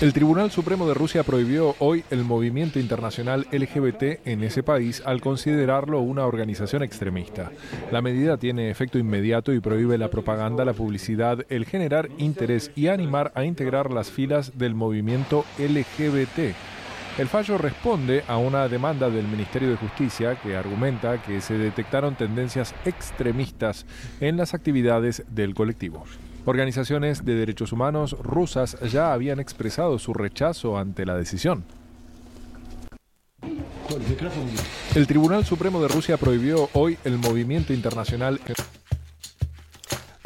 El Tribunal Supremo de Rusia prohibió hoy el movimiento internacional LGBT en ese país al considerarlo una organización extremista. La medida tiene efecto inmediato y prohíbe la propaganda, la publicidad, el generar interés y animar a integrar las filas del movimiento LGBT. El fallo responde a una demanda del Ministerio de Justicia que argumenta que se detectaron tendencias extremistas en las actividades del colectivo. Organizaciones de derechos humanos rusas ya habían expresado su rechazo ante la decisión. El Tribunal Supremo de Rusia prohibió hoy el movimiento internacional.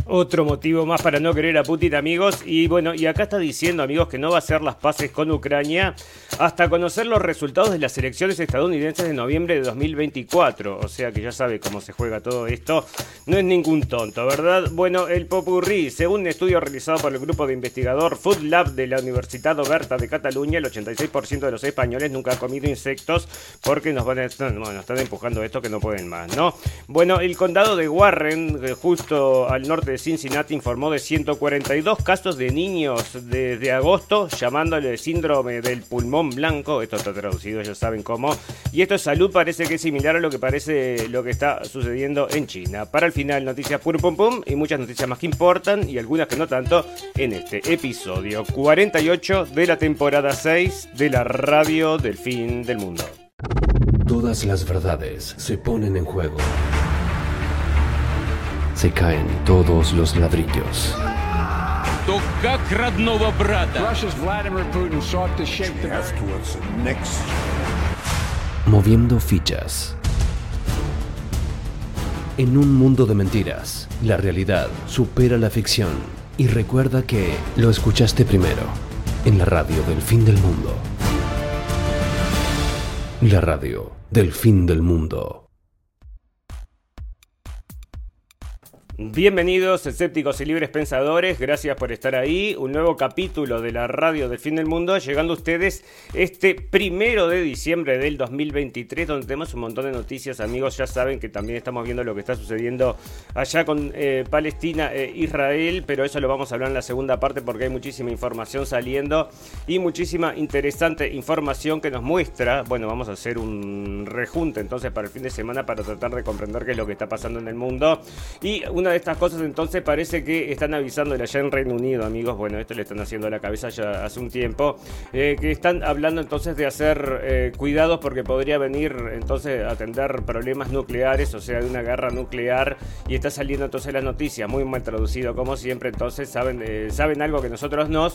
Otro motivo más para no querer a Putin, amigos. Y bueno, y acá está diciendo, amigos, que no va a hacer las paces con Ucrania hasta conocer los resultados de las elecciones estadounidenses de noviembre de 2024. O sea que ya sabe cómo se juega todo esto. No es ningún tonto, ¿verdad? Bueno, el Popurrí, según un estudio realizado por el grupo de investigador Food Lab de la Universidad Oberta de Cataluña, el 86% de los españoles nunca ha comido insectos porque nos van a, bueno, están empujando esto que no pueden más, ¿no? Bueno, el condado de Warren, justo al norte Cincinnati informó de 142 casos de niños desde agosto, llamándole síndrome del pulmón blanco. Esto está traducido, ya saben cómo. Y esto es salud, parece que es similar a lo que parece lo que está sucediendo en China. Para el final, noticias pum pum pum y muchas noticias más que importan y algunas que no tanto en este episodio 48 de la temporada 6 de la radio del fin del mundo. Todas las verdades se ponen en juego se caen todos los ladrillos. Moviendo fichas. En un mundo de mentiras, la realidad supera la ficción. Y recuerda que lo escuchaste primero, en la radio del fin del mundo. La radio del fin del mundo. Bienvenidos escépticos y libres pensadores, gracias por estar ahí. Un nuevo capítulo de la radio del fin del mundo, llegando a ustedes este primero de diciembre del 2023, donde tenemos un montón de noticias, amigos. Ya saben que también estamos viendo lo que está sucediendo allá con eh, Palestina e Israel, pero eso lo vamos a hablar en la segunda parte porque hay muchísima información saliendo y muchísima interesante información que nos muestra. Bueno, vamos a hacer un rejunte entonces para el fin de semana para tratar de comprender qué es lo que está pasando en el mundo. Y una de estas cosas entonces parece que están avisando allá en Reino Unido, amigos. Bueno, esto le están haciendo a la cabeza ya hace un tiempo. Eh, que están hablando entonces de hacer eh, cuidados porque podría venir entonces a atender problemas nucleares, o sea, de una guerra nuclear. Y está saliendo entonces la noticia, muy mal traducido como siempre. Entonces saben, eh, saben algo que nosotros no.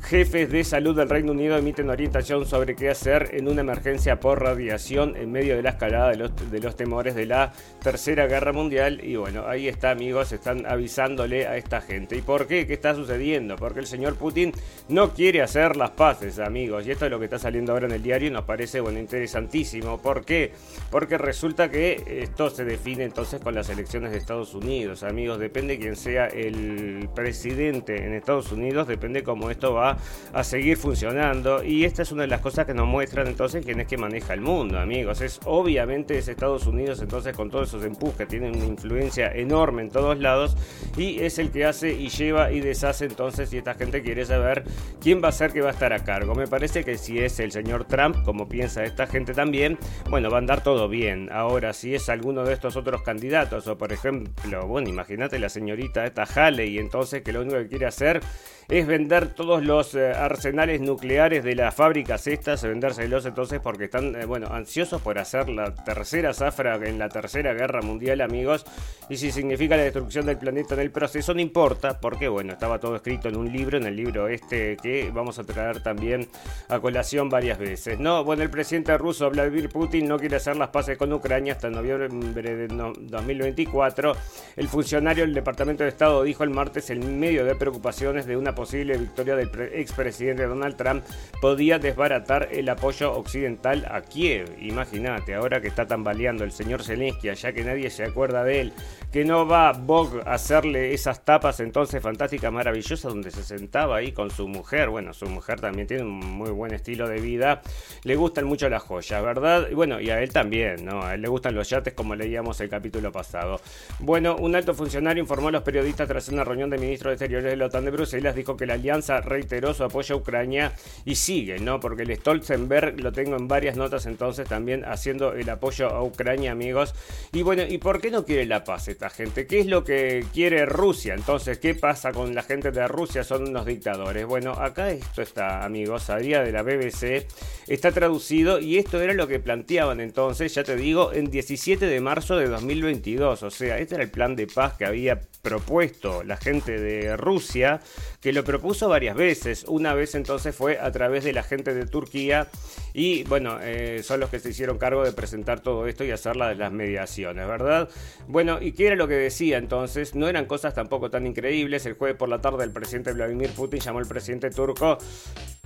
Jefes de salud del Reino Unido emiten orientación sobre qué hacer en una emergencia por radiación en medio de la escalada de los, de los temores de la Tercera Guerra Mundial. Y bueno, ahí está mi amigos, están avisándole a esta gente. ¿Y por qué? ¿Qué está sucediendo? Porque el señor Putin no quiere hacer las paces, amigos. Y esto es lo que está saliendo ahora en el diario y nos parece, bueno, interesantísimo. ¿Por qué? Porque resulta que esto se define entonces con las elecciones de Estados Unidos, amigos. Depende quién sea el presidente en Estados Unidos, depende cómo esto va a seguir funcionando. Y esta es una de las cosas que nos muestran entonces quién es que maneja el mundo, amigos. Es obviamente es Estados Unidos entonces con todos esos empujes que tienen una influencia enorme en todos lados y es el que hace y lleva y deshace entonces y esta gente quiere saber quién va a ser que va a estar a cargo. Me parece que si es el señor Trump, como piensa esta gente también, bueno, va a andar todo bien. Ahora, si es alguno de estos otros candidatos o por ejemplo, bueno, imagínate la señorita esta Haley, entonces que lo único que quiere hacer es vender todos los eh, arsenales nucleares de las fábricas estas, vendérselos entonces porque están, eh, bueno, ansiosos por hacer la tercera zafra en la tercera guerra mundial, amigos. Y si significa la destrucción del planeta en el proceso, no importa, porque bueno, estaba todo escrito en un libro, en el libro este que vamos a traer también a colación varias veces. No, bueno, el presidente ruso Vladimir Putin no quiere hacer las paces con Ucrania hasta noviembre de 2024. El funcionario del Departamento de Estado dijo el martes en medio de preocupaciones de una posible victoria del expresidente Donald Trump podía desbaratar el apoyo occidental a Kiev. Imagínate, ahora que está tambaleando el señor Zelensky, ya que nadie se acuerda de él, que no va Vogue hacerle esas tapas entonces fantásticas, maravillosas, donde se sentaba ahí con su mujer. Bueno, su mujer también tiene un muy buen estilo de vida. Le gustan mucho las joyas, ¿verdad? Y bueno, y a él también, ¿no? A él le gustan los yates, como leíamos el capítulo pasado. Bueno, un alto funcionario informó a los periodistas tras una reunión de ministros de Exteriores de la OTAN de Bruselas, dijo que la alianza reiteró su apoyo a Ucrania y sigue, ¿no? Porque el Stolzenberg lo tengo en varias notas entonces también haciendo el apoyo a Ucrania, amigos. Y bueno, ¿y por qué no quiere la paz esta gente? ¿Qué lo que quiere Rusia? Entonces, ¿qué pasa con la gente de Rusia? Son unos dictadores. Bueno, acá esto está, amigos, a día de la BBC, está traducido y esto era lo que planteaban entonces, ya te digo, en 17 de marzo de 2022. O sea, este era el plan de paz que había propuesto la gente de Rusia, que lo propuso varias veces. Una vez entonces fue a través de la gente de Turquía y bueno, eh, son los que se hicieron cargo de presentar todo esto y hacer las mediaciones, ¿verdad? Bueno, ¿y qué era lo que decía entonces? No eran cosas tampoco tan increíbles. El jueves por la tarde el presidente Vladimir Putin llamó al presidente turco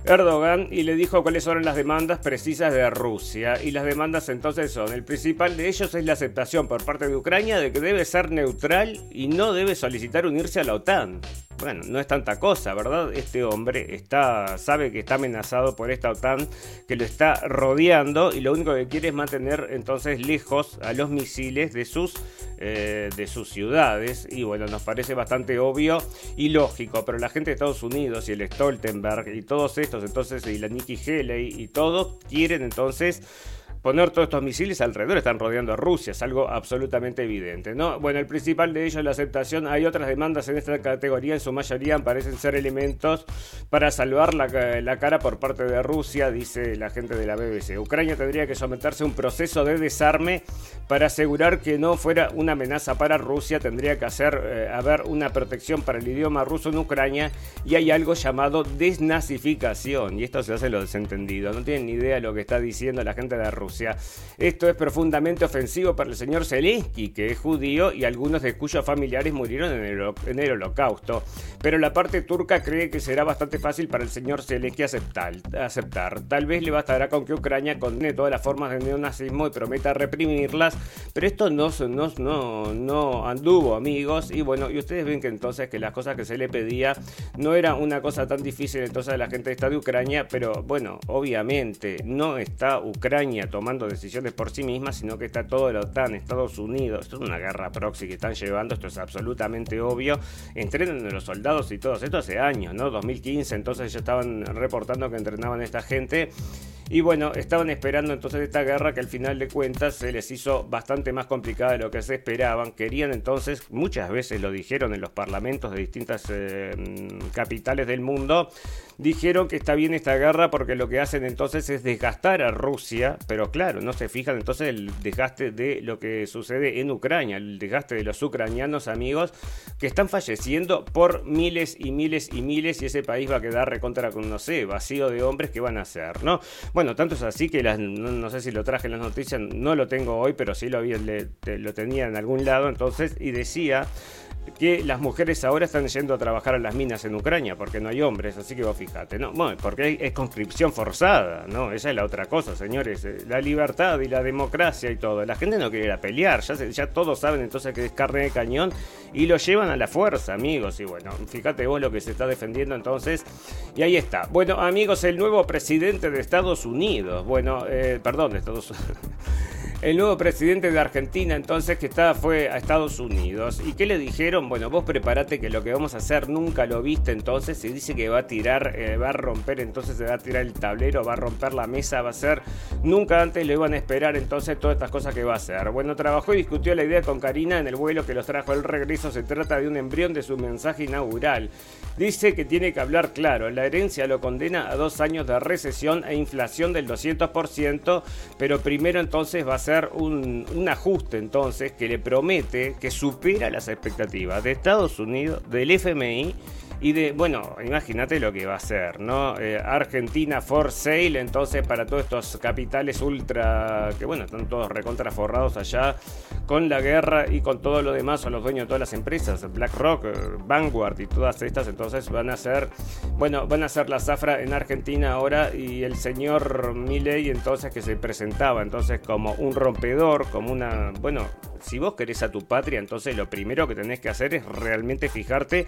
Erdogan y le dijo cuáles son las demandas precisas de Rusia. Y las demandas entonces son, el principal de ellos es la aceptación por parte de Ucrania de que debe ser neutral y no debe solicitar unirse a la OTAN. Bueno, no es tanta cosa, ¿verdad? Este hombre está, sabe que está amenazado por esta OTAN que lo está rodeando y lo único que quiere es mantener entonces lejos a los misiles de sus, eh, de sus ciudades. Y bueno, nos parece bastante obvio y lógico, pero la gente de Estados Unidos y el Stoltenberg y todos estos, entonces, y la Nikki Haley y todos quieren entonces poner todos estos misiles alrededor, están rodeando a Rusia, es algo absolutamente evidente, ¿no? Bueno, el principal de ellos es la aceptación, hay otras demandas en esta categoría, en su mayoría parecen ser elementos para salvar la, cara por parte de Rusia, dice la gente de la BBC. Ucrania tendría que someterse a un proceso de desarme para asegurar que no fuera una amenaza para Rusia, tendría que hacer, eh, haber una protección para el idioma ruso en Ucrania y hay algo llamado desnazificación, y esto se hace lo desentendido, no tienen ni idea de lo que está diciendo la gente de Rusia. Esto es profundamente ofensivo para el señor Zelensky, que es judío y algunos de cuyos familiares murieron en el, holocausto. Pero la parte turca cree que será bastante fácil para el señor Zelensky aceptar, aceptar. Tal vez le bastará con que Ucrania condene todas las formas de neonazismo y prometa reprimirlas, pero esto no, no, no, no anduvo, amigos. Y bueno, y ustedes ven que entonces que las cosas que se le pedía no era una cosa tan difícil entonces la gente está de Ucrania, pero bueno, obviamente no está Ucrania tomando decisiones por sí misma, sino que está todo la OTAN, Estados Unidos. Esto es una guerra proxy que están llevando, esto es absolutamente obvio. Entrenan a los soldados y todo esto hace años, ¿no? 2015, entonces ya estaban reportando que entrenaban a esta gente. Y bueno, estaban esperando entonces esta guerra que al final de cuentas se les hizo bastante más complicada de lo que se esperaban. Querían entonces, muchas veces lo dijeron en los parlamentos de distintas eh, capitales del mundo, dijeron que está bien esta guerra porque lo que hacen entonces es desgastar a Rusia, pero claro, no se fijan entonces el desgaste de lo que sucede en Ucrania, el desgaste de los ucranianos amigos que están falleciendo por miles y miles y miles y ese país va a quedar recontra con, no sé, vacío de hombres que van a hacer, ¿no? Bueno, tanto es así que no, sé si lo traje en las noticias, no lo tengo hoy, pero sí lo, había, lo tenía en algún lado, entonces, y decía que las mujeres ahora están yendo a trabajar a las minas en Ucrania porque no hay hombres, así que vos fíjate, ¿no? Bueno, porque es conscripción forzada, ¿no? Esa es la otra cosa, señores. Eh, la libertad y la democracia y todo. La gente no quiere ir a pelear, ya, ya todos saben entonces que es carne de cañón y lo llevan a la fuerza, amigos. Y bueno, fíjate vos lo que se está defendiendo entonces. Y ahí está. Bueno, amigos, el nuevo presidente de Estados Unidos, bueno, eh, perdón, de Estados Unidos. el nuevo presidente de Argentina entonces que está, fue a Estados Unidos. ¿Y qué le dijeron? Bueno, vos prepárate que lo que vamos a hacer nunca lo viste entonces. Se dice que va a tirar, eh, va a romper, entonces se va a tirar el tablero, va a romper la mesa, va a ser... Nunca antes le iban a esperar entonces todas estas cosas que va a hacer. Bueno, trabajó y discutió la idea con Karina en el vuelo que los trajo el regreso. Se trata de un embrión de su mensaje inaugural. Dice que tiene que hablar claro. La herencia lo condena a dos años de recesión e inflación del 200%, pero primero entonces va a ser un, ajuste entonces que le promete que supera las expectativas de Estados Unidos, del FMI y de, bueno, imagínate lo que va a ser, ¿no? Eh, Argentina for sale, entonces para todos estos capitales ultra, que bueno, están todos recontraforrados allá con la guerra y con todo lo demás, son los dueños de todas las empresas, BlackRock, eh, Vanguard y todas estas, entonces van a ser, bueno, van a ser la zafra en Argentina ahora y el señor Milley entonces que se presentaba entonces como un rompedor, como una, bueno, si vos querés a tu patria, entonces lo primero que tenés que hacer es realmente fijarte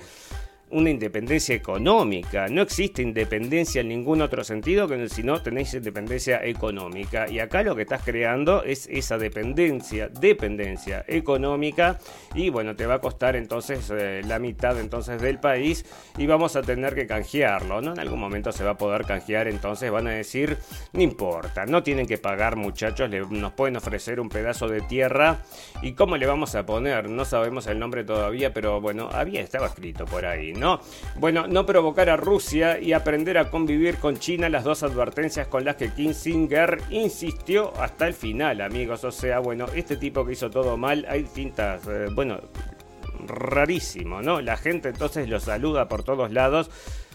una independencia económica. No existe independencia en ningún otro sentido que si no tenéis independencia económica. Y acá lo que estás creando es esa dependencia, dependencia económica. Y bueno, te va a costar entonces eh, la mitad entonces del país y vamos a tener que canjearlo. ¿no? En algún momento se va a poder canjear, entonces van a decir, no importa, no tienen que pagar muchachos, nos pueden ofrecer un pedazo de tierra. ¿Y cómo le vamos a poner? No sabemos el nombre todavía, pero bueno, había, estaba escrito por ahí. Bueno, no provocar a Rusia y aprender a convivir con China, las dos advertencias con las que Kissinger insistió hasta el final, amigos. O sea, bueno, este tipo que hizo todo mal, hay distintas, eh, bueno, rarísimo, ¿no? La gente entonces lo saluda por todos lados.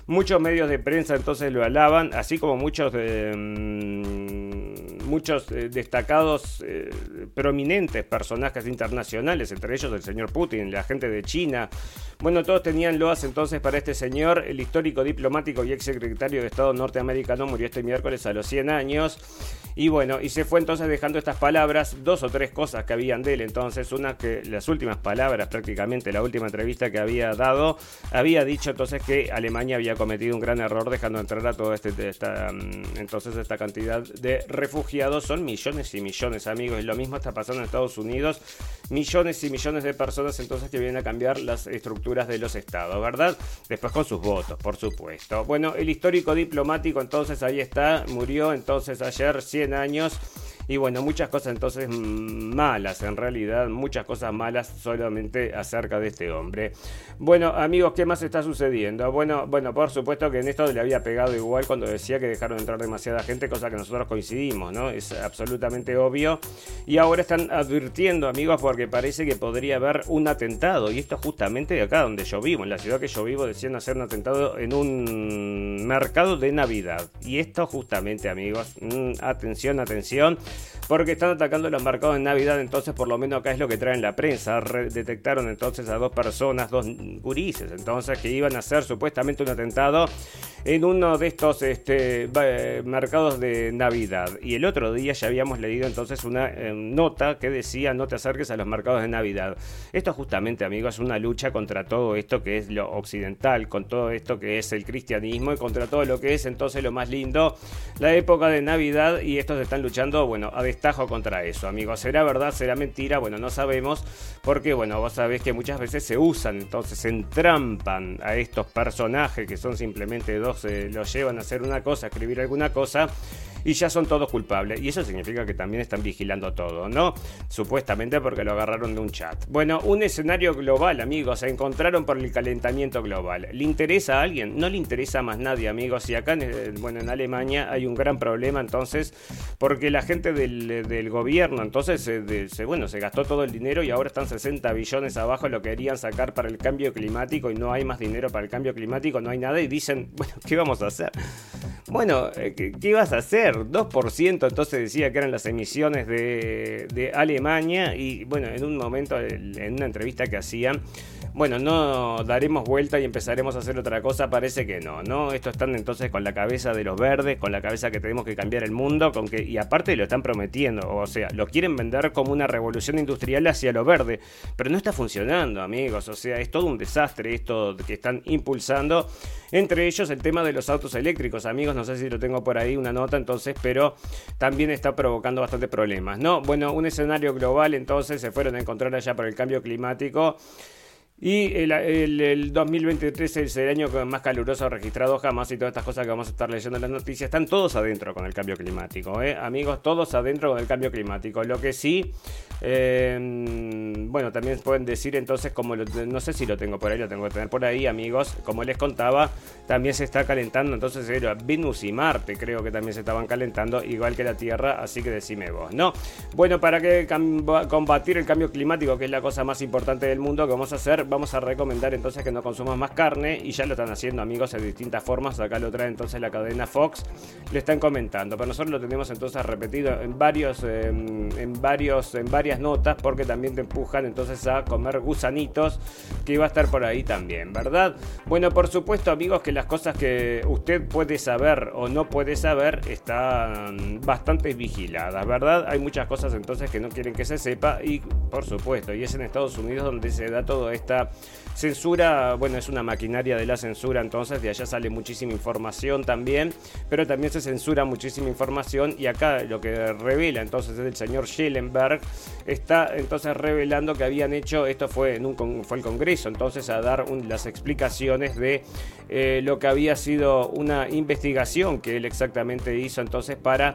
Muchos medios de prensa entonces lo alaban, así como muchos de... Mm, muchos eh, destacados, eh, prominentes personajes internacionales, entre ellos el señor Putin, la gente de China. Bueno, todos tenían loas entonces para este señor, el histórico diplomático y ex secretario de Estado norteamericano, murió este miércoles a los 100 años. Y bueno, y se fue entonces dejando estas palabras, dos o tres cosas que habían de él entonces, una que las últimas palabras, prácticamente la última entrevista que había dado, había dicho entonces que Alemania había cometido un gran error dejando entrar a toda este, esta, mm, entonces esta cantidad de refugiados, son millones y millones amigos, y lo mismo está pasando en Estados Unidos, millones y millones de personas entonces que vienen a cambiar las estructuras de los estados, ¿verdad? Después con sus votos, por supuesto. Bueno, el histórico diplomático entonces ahí está, murió entonces ayer, 100 años y bueno, muchas cosas entonces malas, en realidad, muchas cosas malas solamente acerca de este hombre. Bueno, amigos, ¿qué más está sucediendo? Bueno, bueno, por supuesto que en esto le había pegado igual cuando decía que dejaron entrar demasiada gente, cosa que nosotros coincidimos, ¿no? Es absolutamente obvio. Y ahora están advirtiendo, amigos, porque parece que podría haber un atentado. Y esto justamente de acá donde yo vivo, en la ciudad que yo vivo, decían hacer un atentado en un mercado de Navidad. Y esto justamente, amigos, mm, atención, atención porque están atacando los mercados en Navidad, entonces por lo menos acá es lo que traen la prensa. detectaron entonces a dos personas, dos gurises, entonces que iban a hacer supuestamente un atentado en uno de estos este, mercados de Navidad. Y el otro día ya habíamos leído entonces una eh, nota que decía no te acerques a los mercados de Navidad. Esto justamente, amigos, es una lucha contra todo esto que es lo occidental, con todo esto que es el cristianismo y contra todo lo que es entonces lo más lindo, la época de Navidad y estos están luchando, bueno, a destajo contra eso, amigos. ¿Será verdad? ¿Será mentira? Bueno, no sabemos porque, bueno, vos sabés que muchas veces se usan, entonces se entrampan a estos personajes que son simplemente dos, eh, los llevan a hacer una cosa, a escribir alguna cosa y ya son todos culpables. Y eso significa que también están vigilando todo, ¿no? Supuestamente porque lo agarraron de un chat. Bueno, un escenario global, amigos. Se encontraron por el calentamiento global. ¿Le interesa a alguien? No le interesa a más nadie, amigos. Y acá, en, eh, bueno, en Alemania hay un gran problema entonces porque la gente del, gobierno entonces se, bueno, se gastó todo el dinero y ahora están 60 billones abajo lo querían sacar para el cambio climático y no hay más dinero para el cambio climático, no hay nada y dicen, bueno, ¿qué vamos a hacer? Bueno, eh, ¿qué, qué ibas a hacer? 2%, entonces decía que eran las emisiones de, de Alemania y bueno, en un momento, en una entrevista que hacían, bueno, no daremos vuelta y empezaremos a hacer otra cosa, parece que no, ¿no? Esto están entonces con la cabeza de los verdes, con la cabeza que tenemos que cambiar el mundo, con que, y aparte lo están prometiendo, o sea, lo quieren vender como una revolución industrial hacia lo verde, pero no está funcionando, amigos, o sea, es todo un desastre esto que están impulsando, entre ellos el tema de los autos eléctricos, amigos, no sé si lo tengo por ahí, una nota entonces, pero también está provocando bastante problemas, ¿no? Bueno, un escenario global entonces se fueron a encontrar allá por el cambio climático. Y el, el, 2023 es el año más caluroso registrado jamás y todas estas cosas que vamos a estar leyendo en las noticias están todos adentro con el cambio climático, ¿eh? amigos, todos adentro con el cambio climático. Lo que sí, eh, bueno, también pueden decir entonces, como no sé si lo tengo por ahí, lo tengo que tener por ahí, amigos, como les contaba, también se está calentando, entonces Venus y Marte creo que también se estaban calentando, igual que la Tierra, así que decime vos, ¿no? Bueno, para que combatir el cambio climático, que es la cosa más importante del mundo que vamos a hacer, vamos a recomendar entonces que no consuman más carne y ya lo están haciendo amigos de distintas formas. Acá lo trae entonces la cadena Fox, le están comentando, pero nosotros lo tenemos entonces repetido en varios, em, en varios, en varias notas porque también te empujan entonces a comer gusanitos que va a estar por ahí también, ¿verdad? Bueno, por supuesto amigos que las cosas que usted puede saber o no puede saber están bastante vigiladas, ¿verdad? Hay muchas cosas entonces que no quieren que se sepa y por supuesto, y es en Estados Unidos donde se da toda esta censura, bueno, es una maquinaria de la censura, entonces de allá sale muchísima información también, pero también se censura muchísima información y acá lo que revela entonces es el señor Schellenberg, está entonces revelando que habían hecho, esto fue, en un, fue el Congreso, entonces a dar las explicaciones de eh, lo que había sido una investigación que él exactamente hizo entonces para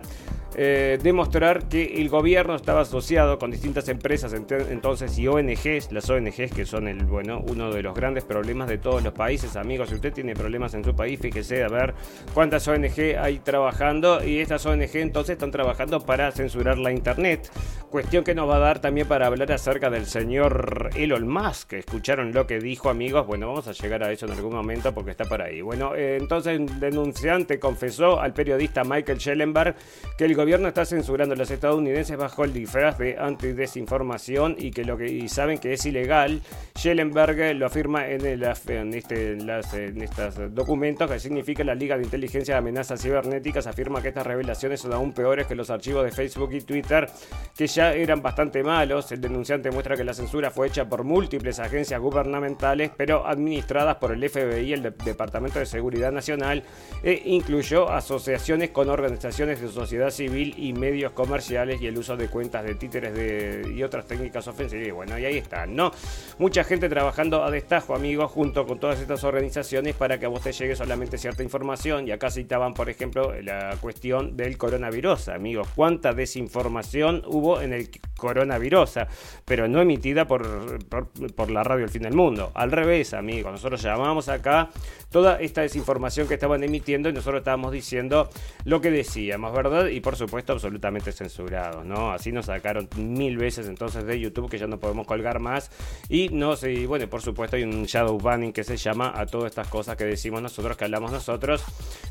eh, demostrar que el gobierno estaba asociado con distintas empresas entonces y ONGs, las ONGs que son el bueno uno de los grandes problemas de todos los países, amigos, si usted tiene problemas en su país, fíjese a ver cuántas ONG hay trabajando. Y estas ONG entonces están trabajando para censurar la internet, cuestión que nos va a dar también para hablar acerca del señor Elon Musk, escucharon lo que dijo, amigos, bueno, vamos a llegar a eso en algún momento porque está por ahí. Bueno, eh, entonces el denunciante confesó al periodista Michael Schellenberg que el gobierno está censurando a los estadounidenses bajo el disfraz de antidesinformación y que lo que saben que es ilegal. Schellenberg lo afirma en, el, en, este, en, estos documentos que significa la Liga de Inteligencia de Amenazas Cibernéticas afirma que estas revelaciones son aún peores que los archivos de Facebook y Twitter que ya eran bastante malos. El denunciante muestra que la censura fue hecha por múltiples agencias gubernamentales pero administradas por el FBI y el Departamento de Seguridad Nacional e incluyó asociaciones con organizaciones de sociedad civil y medios comerciales y el uso de cuentas de títeres de, y otras técnicas ofensivas. Y bueno, y ahí están, ¿no? Mucha gente trabajando a destajo, amigos, junto con todas estas organizaciones para que a vos te llegue solamente cierta información. Y acá citaban, por ejemplo, la cuestión del coronavirus, amigos. ¿Cuánta desinformación hubo en el coronavirus? Pero no emitida por, por, la radio El Fin del Mundo. Al revés, amigos. Nosotros llamamos acá toda esta desinformación que estaban emitiendo y nosotros estábamos diciendo lo que decíamos, ¿verdad? Y por supuesto absolutamente censurados, ¿no? Así nos sacaron mil veces entonces de YouTube que ya no podemos colgar más y no sé, y bueno, por supuesto hay un shadow banning que se llama a todas estas cosas que decimos nosotros, que hablamos nosotros,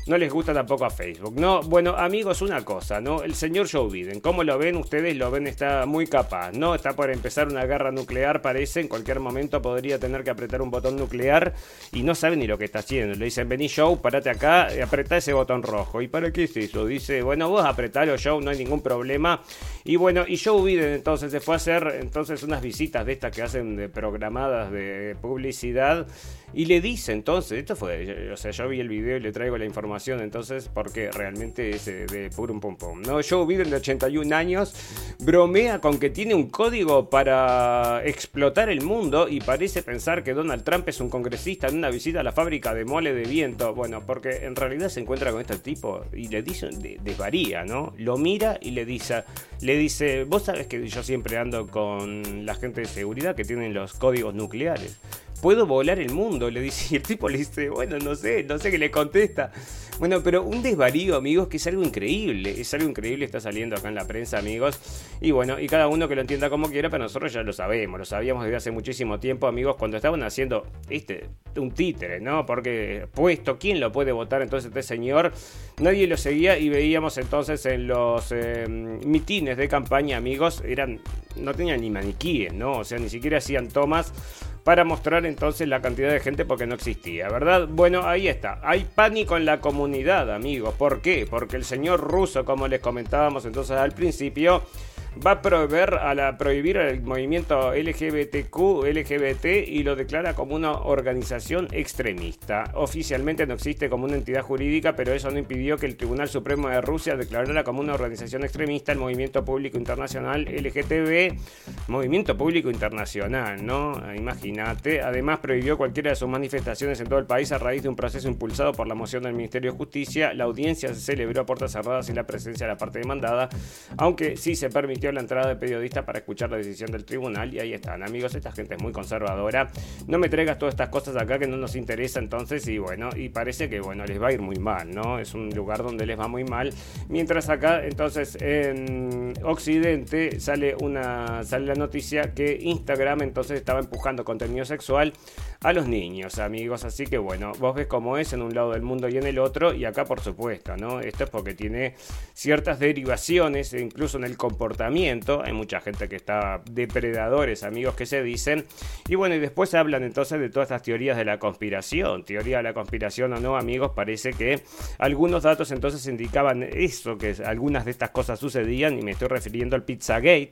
no les gusta tampoco a Facebook, ¿no? Bueno, amigos, una cosa, ¿no? El señor Joe Biden, ¿cómo lo ven? Ustedes lo ven, está muy capaz, ¿no? Está por empezar una guerra nuclear, parece, en cualquier momento podría tener que apretar un botón nuclear y no sabe ni lo que está haciendo. Le dicen, vení Joe, parate acá, apretá ese botón rojo. ¿Y para qué es eso? Dice, bueno, vos apretá o Show, no hay ningún problema. Y bueno, y Joe Biden entonces se fue a hacer entonces unas visitas de estas que hacen de programadas de publicidad y le dice entonces, esto fue, o sea, yo vi el video y le traigo la información entonces porque realmente es de puro pum pum. No, Joe Biden de 81 años bromea con que tiene un código para explotar el mundo y parece pensar que Donald Trump es un congresista en una visita a la fábrica de mole de viento. Bueno, porque en realidad se encuentra con este tipo y le dice, desvaría, ¿no? Lo mira y le dice, le dice, vos sabes que yo siempre ando con la gente de seguridad que tienen los códigos nucleares puedo volar el mundo, le dice. Y el tipo le dice, bueno, no sé, no sé qué le contesta. Bueno, pero un desvarío, amigos, que es algo increíble. Es algo increíble, está saliendo acá en la prensa, amigos. Y bueno, y cada uno que lo entienda como quiera, pero nosotros ya lo sabemos, lo sabíamos desde hace muchísimo tiempo, amigos, cuando estaban haciendo este, un títere, ¿no? Porque puesto, ¿quién lo puede votar entonces este señor? Nadie lo seguía y veíamos entonces en los eh, mitines de campaña, amigos, eran, no tenían ni maniquíes, ¿no? O sea, ni siquiera hacían tomas para mostrar entonces la cantidad de gente porque no existía, ¿verdad? Bueno, ahí está. Hay pánico en la comunidad, amigos. ¿Por qué? Porque el señor ruso, como les comentábamos entonces al principio, va a a la, prohibir el movimiento LGBTQ, LGBT y lo declara como una organización extremista. Oficialmente no existe como una entidad jurídica, pero eso no impidió que el Tribunal Supremo de Rusia declarara como una organización extremista el movimiento público internacional LGTB, movimiento público internacional, ¿no? Imagínate. Además prohibió cualquiera de sus manifestaciones en todo el país a raíz de un proceso impulsado por la moción del Ministerio de Justicia. La audiencia se celebró a puertas cerradas sin la presencia de la parte demandada, aunque sí se permitió la entrada de periodistas para escuchar la decisión del tribunal y ahí están, amigos, esta gente es muy conservadora. No me traigas todas estas cosas acá que no nos interesa entonces y bueno, y parece que bueno, les va a ir muy mal, ¿no? Es un lugar donde les va muy mal. Mientras acá, entonces, en Occidente sale una sale la noticia que Instagram entonces estaba empujando contenido sexual a los niños, amigos. Así que bueno, vos ves cómo es en un lado del mundo y en el otro, y acá por supuesto, ¿no? Esto es porque tiene ciertas derivaciones, incluso en el comportamiento. Hay mucha gente que está depredadores, amigos, que se dicen. Y bueno, y después hablan entonces de todas estas teorías de la conspiración. Teoría de la conspiración o no, amigos, parece que algunos datos entonces indicaban eso, que algunas de estas cosas sucedían, y me estoy refiriendo al Pizzagate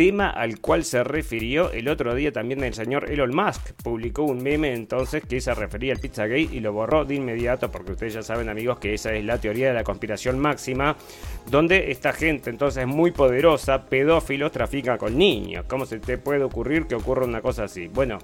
tema al cual se refirió el otro día también el señor Elon Musk. Publicó un meme entonces que se refería al Pizzagate y lo borró de inmediato porque ustedes ya saben amigos que esa es la teoría de la conspiración máxima donde esta gente entonces muy poderosa, pedófilos, trafica con niños. ¿Cómo se te puede ocurrir que ocurra una cosa así? Bueno.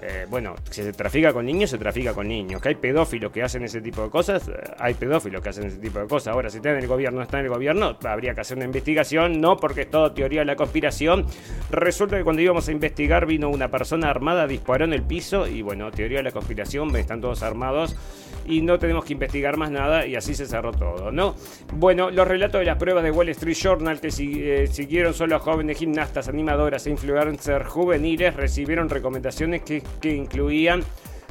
Eh, bueno, si se trafica con niños, se trafica con niños. Que hay pedófilos que hacen ese tipo de cosas, eh, hay pedófilos que hacen ese tipo de cosas. Ahora, si está en el gobierno, está en el gobierno, habría que hacer una investigación, no porque es todo teoría de la conspiración. Resulta que cuando íbamos a investigar vino una persona armada, disparó en el piso y bueno, teoría de la conspiración, están todos armados y no tenemos que investigar más nada y así se cerró todo, ¿no? Bueno, los relatos de las pruebas de Wall Street Journal que eh, siguieron solo a jóvenes gimnastas, animadoras e influencers juveniles recibieron recomendaciones que, incluían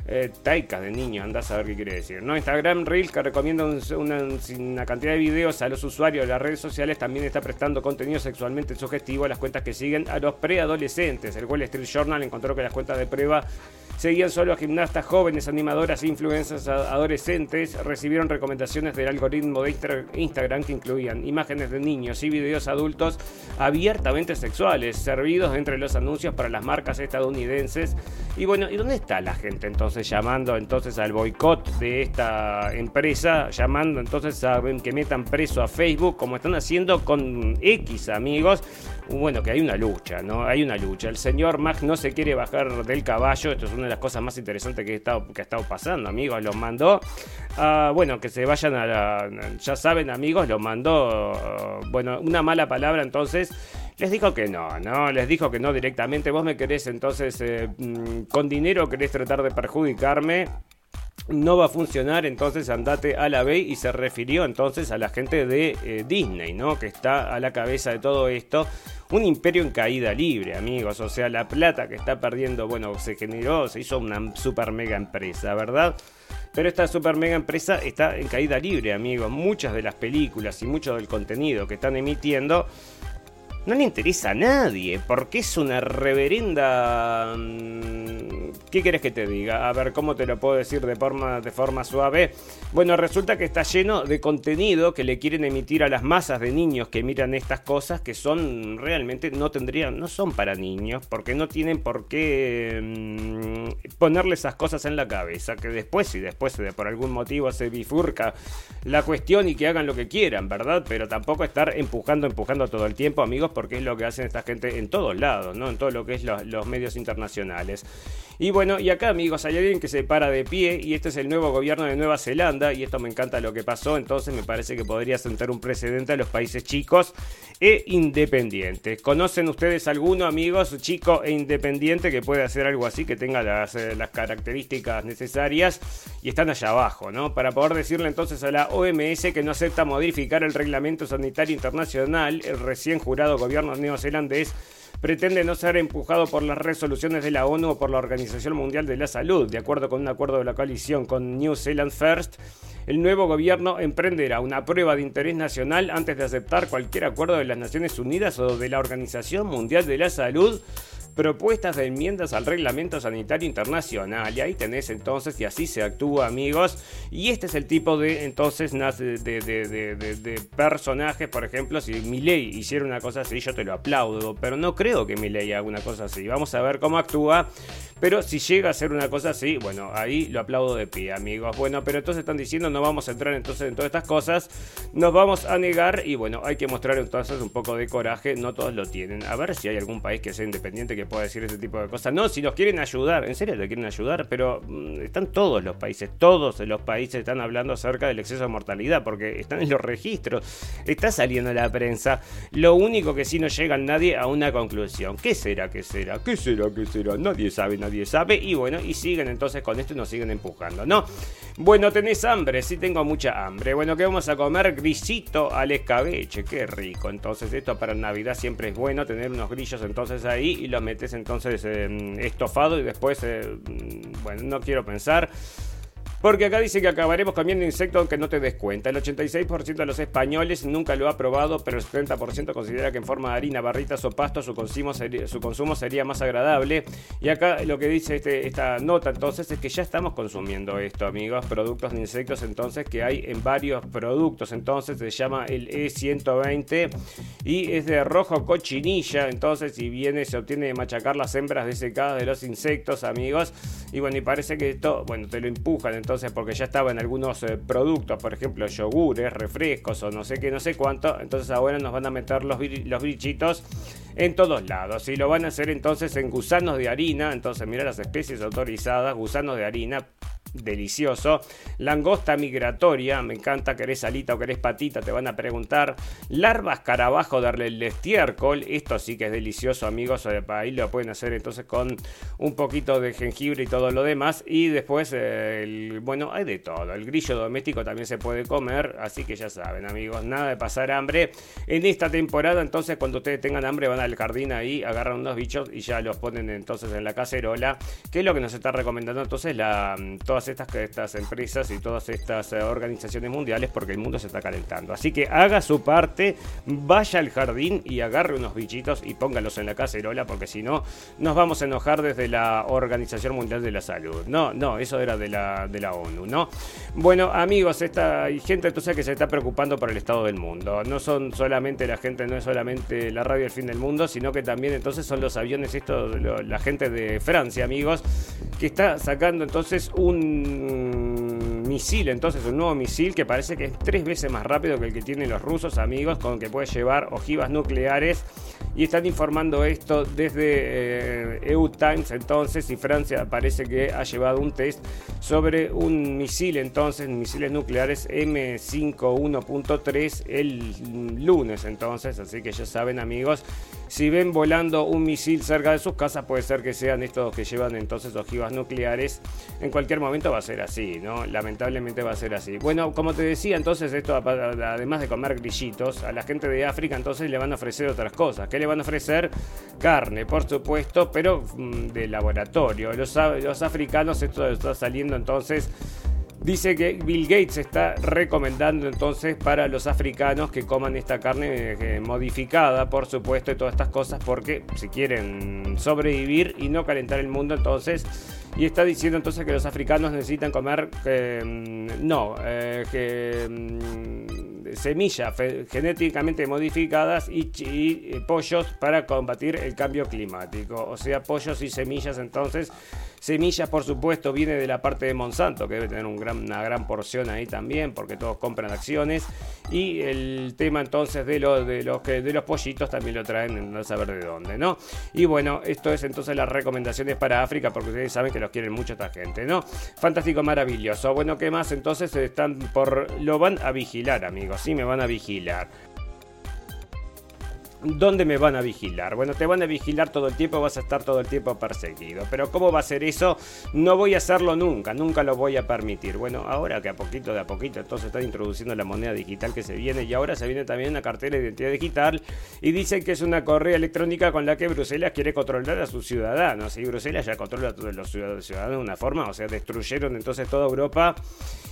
eh, taicas de niños, andás a ver qué quiere decir. ¿no? Instagram Reels, que recomienda una, cantidad de videos a los usuarios de las redes sociales, también está prestando contenido sexualmente sugestivo a las cuentas que siguen a los preadolescentes. El Wall Street Journal encontró que las cuentas de prueba Seguían solo a gimnastas jóvenes, animadoras e influencers adolescentes. Recibieron recomendaciones del algoritmo de Instagram que incluían imágenes de niños y videos adultos abiertamente sexuales, servidos entre los anuncios para las marcas estadounidenses. Y bueno, ¿y dónde está la gente entonces llamando entonces al boicot de esta empresa? Llamando entonces a que metan preso a Facebook como están haciendo con X amigos. Bueno, que hay una lucha, ¿no? Hay una lucha. El señor Mac no se quiere bajar del caballo. Esto es una de las cosas más interesantes que, que ha estado pasando, amigos. Los mandó. bueno, que se vayan a la. Ya saben, amigos, los mandó. bueno, una mala palabra entonces. Les dijo que no, ¿no? Les dijo que no directamente. Vos me querés entonces eh, mm, con dinero, querés tratar de perjudicarme no va a funcionar, entonces andate a la B y se refirió entonces a la gente de eh, Disney, ¿no? Que está a la cabeza de todo esto. Un imperio en caída libre, amigos. O sea, la plata que está perdiendo, bueno, se generó, se hizo una super mega empresa, ¿verdad? Pero esta super mega empresa está en caída libre, amigos. Muchas de las películas y mucho del contenido que están emitiendo no le interesa a nadie, porque es una reverenda... Mm, ¿Qué quieres que te diga? A ver, ¿cómo te lo puedo decir de forma, de forma suave? Bueno, resulta que está lleno de contenido que le quieren emitir a las masas de niños que miran estas cosas que son realmente no tendrían, no son para niños, porque no tienen por qué mm, ponerle esas cosas en la cabeza, que después, si después por algún motivo se bifurca la cuestión y que hagan lo que quieran, ¿verdad? Pero tampoco estar empujando, empujando todo el tiempo, amigos, porque es lo que hacen esta gente en todos lados, ¿no? En todo lo que es los medios internacionales. Y bueno, y acá amigos, hay alguien que se para de pie y este es el nuevo gobierno de Nueva Zelanda y esto me encanta lo que pasó, entonces me parece que podría sentar un precedente a los países chicos e independientes. ¿Conocen ustedes alguno, amigos, chico e independiente que puede hacer algo así, que tenga las, eh, las características necesarias y están allá abajo, ¿no? Para poder decirle entonces a la OMS que no acepta modificar el reglamento sanitario internacional, recién jurado gobierno neozelandés pretende no ser empujado por las resoluciones de la ONU o por la Organización Mundial de la Salud. De acuerdo con un acuerdo de la coalición con New Zealand First, el nuevo gobierno emprenderá una prueba de interés nacional antes de aceptar cualquier acuerdo de las Naciones Unidas o de la Organización Mundial de la Salud propuestas de enmiendas al reglamento sanitario internacional. Y ahí tenés entonces, y así se actúa, amigos. Y este es el tipo de entonces de, de, personajes, por ejemplo, si Milei hiciera una cosa así, yo te lo aplaudo. Pero no creo que Milei haga una cosa así. Vamos a ver cómo actúa. Pero si llega a hacer una cosa así, bueno, ahí lo aplaudo de pie, amigos. Bueno, pero entonces están diciendo no vamos a entrar entonces en todas estas cosas. Nos vamos a negar y bueno, hay que mostrar entonces un poco de coraje. No todos lo tienen. A ver si hay algún país que sea independiente que puedo decir ese tipo de cosas. No, si nos quieren ayudar, en serio te quieren ayudar, pero mm, están todos los países, todos los países están hablando acerca del exceso de mortalidad, porque están en los registros, está saliendo la prensa. Lo único que sí no llega nadie a una conclusión. ¿Qué será? ¿Qué será? ¿Qué será? ¿Qué será? Nadie sabe, nadie sabe. Y bueno, y siguen entonces con esto y nos siguen empujando, ¿no? Bueno, tenés hambre, sí tengo mucha hambre. Bueno, ¿qué vamos a comer? Grisito al escabeche, qué rico. Entonces, esto para Navidad siempre es bueno tener unos grillos entonces ahí y los metes entonces estofado y después, eh, mm, bueno, no quiero pensar. Porque acá dice que acabaremos comiendo insectos aunque no te des cuenta. El 86% de los españoles nunca lo ha probado, pero el 70% considera que en forma de harina, barritas o pasto su consumo, sería, su consumo sería más agradable. Y acá lo que dice este, esta nota entonces es que ya estamos consumiendo esto, amigos. Productos de insectos entonces que hay en varios productos. Entonces se llama el E120 y es de rojo cochinilla. Entonces si viene se obtiene de machacar las hembras desecadas de los insectos, amigos. Y bueno, y parece que esto, bueno, te lo empujan entonces porque ya estaba en algunos eh, productos, por ejemplo, yogures, refrescos o no sé qué, no sé cuánto, entonces ahora nos van a meter los, los bichitos en todos lados. Y lo van a hacer entonces en gusanos de harina, entonces mira las especies autorizadas, gusanos de harina, delicioso. Langosta migratoria, me encanta, querés alita o querés patita, te van a preguntar. Larvas carabajo del estiércol, esto sí que es delicioso, amigos. Eh, ahí lo pueden hacer entonces con un poquito de jengibre y todo lo demás. Y después, eh, bueno, hay de todo. El grillo doméstico también se puede comer, así que ya saben, amigos, nada de pasar hambre. En esta temporada, entonces, cuando ustedes tengan hambre, van al jardín ahí, agarran unos bichos y ya los ponen entonces en la cacerola, que es lo que nos está recomendando entonces la, todas estas, estas empresas y todas estas eh, organizaciones mundiales porque el mundo se está calentando. Así que haga su parte, vaya al jardín y agarre unos bichitos y póngalos en la cacerola porque si no nos vamos a enojar desde la Organización Mundial de la Salud. No, no, eso era de la, de la ONU, ¿no? Bueno, amigos, esta hay gente entonces que se está preocupando por el estado del mundo. No son solamente la gente, no es solamente la radio del fin del mundo, sino que también entonces son los aviones, esto, la gente de Francia, amigos, que está sacando entonces un misil, entonces un nuevo misil que parece que es tres veces más rápido que el que tienen los rusos amigos, con que puede llevar ojivas nucleares. Y están informando esto desde EU eh, Times entonces y Francia parece que ha llevado un test sobre un misil entonces, misiles nucleares M51.3 el lunes entonces, así que ya saben amigos, si ven volando un misil cerca de sus casas puede ser que sean estos que llevan entonces ojivas nucleares, en cualquier momento va a ser así, ¿no? Lamentablemente va a ser así. Bueno, como te decía, entonces esto, además de comer grillitos, a la gente de África entonces le van a ofrecer otras cosas. ¿Qué le van a ofrecer? Carne, por supuesto, pero mm, de laboratorio. Los, los africanos, esto está saliendo entonces Dice que Bill Gates está recomendando entonces para los africanos que coman esta carne eh, modificada, por supuesto, y todas estas cosas, porque si quieren sobrevivir y no calentar el mundo, entonces y está diciendo entonces que los africanos necesitan comer, mm, no, eh, que mm, semillas genéticamente modificadas y, y, pollos para combatir el cambio climático. O sea, pollos y semillas entonces Semillas, por supuesto, viene de la parte de Monsanto, que debe tener una gran porción ahí también, porque todos compran acciones. Y el tema entonces de, de, los, que, pollitos también lo traen, no saber de dónde, ¿no? Y bueno, esto es entonces las recomendaciones para África, porque ustedes saben que los quieren mucho esta gente, ¿no? Fantástico, maravilloso. Bueno, ¿qué más? Entonces están por... Lo van a vigilar, amigos, sí, me van a vigilar. ¿Dónde me van a vigilar? Bueno, te van a vigilar todo el tiempo, vas a estar todo el tiempo perseguido. Pero ¿cómo va a ser eso? No voy a hacerlo nunca, nunca lo voy a permitir. Bueno, ahora que a poquito de a poquito entonces están introduciendo la moneda digital que se viene y ahora se viene también una cartera de identidad digital y dicen que es una correa electrónica con la que Bruselas quiere controlar a sus ciudadanos. Y Bruselas ya controla a todos los ciudadanos de una forma, o sea, destruyeron entonces toda Europa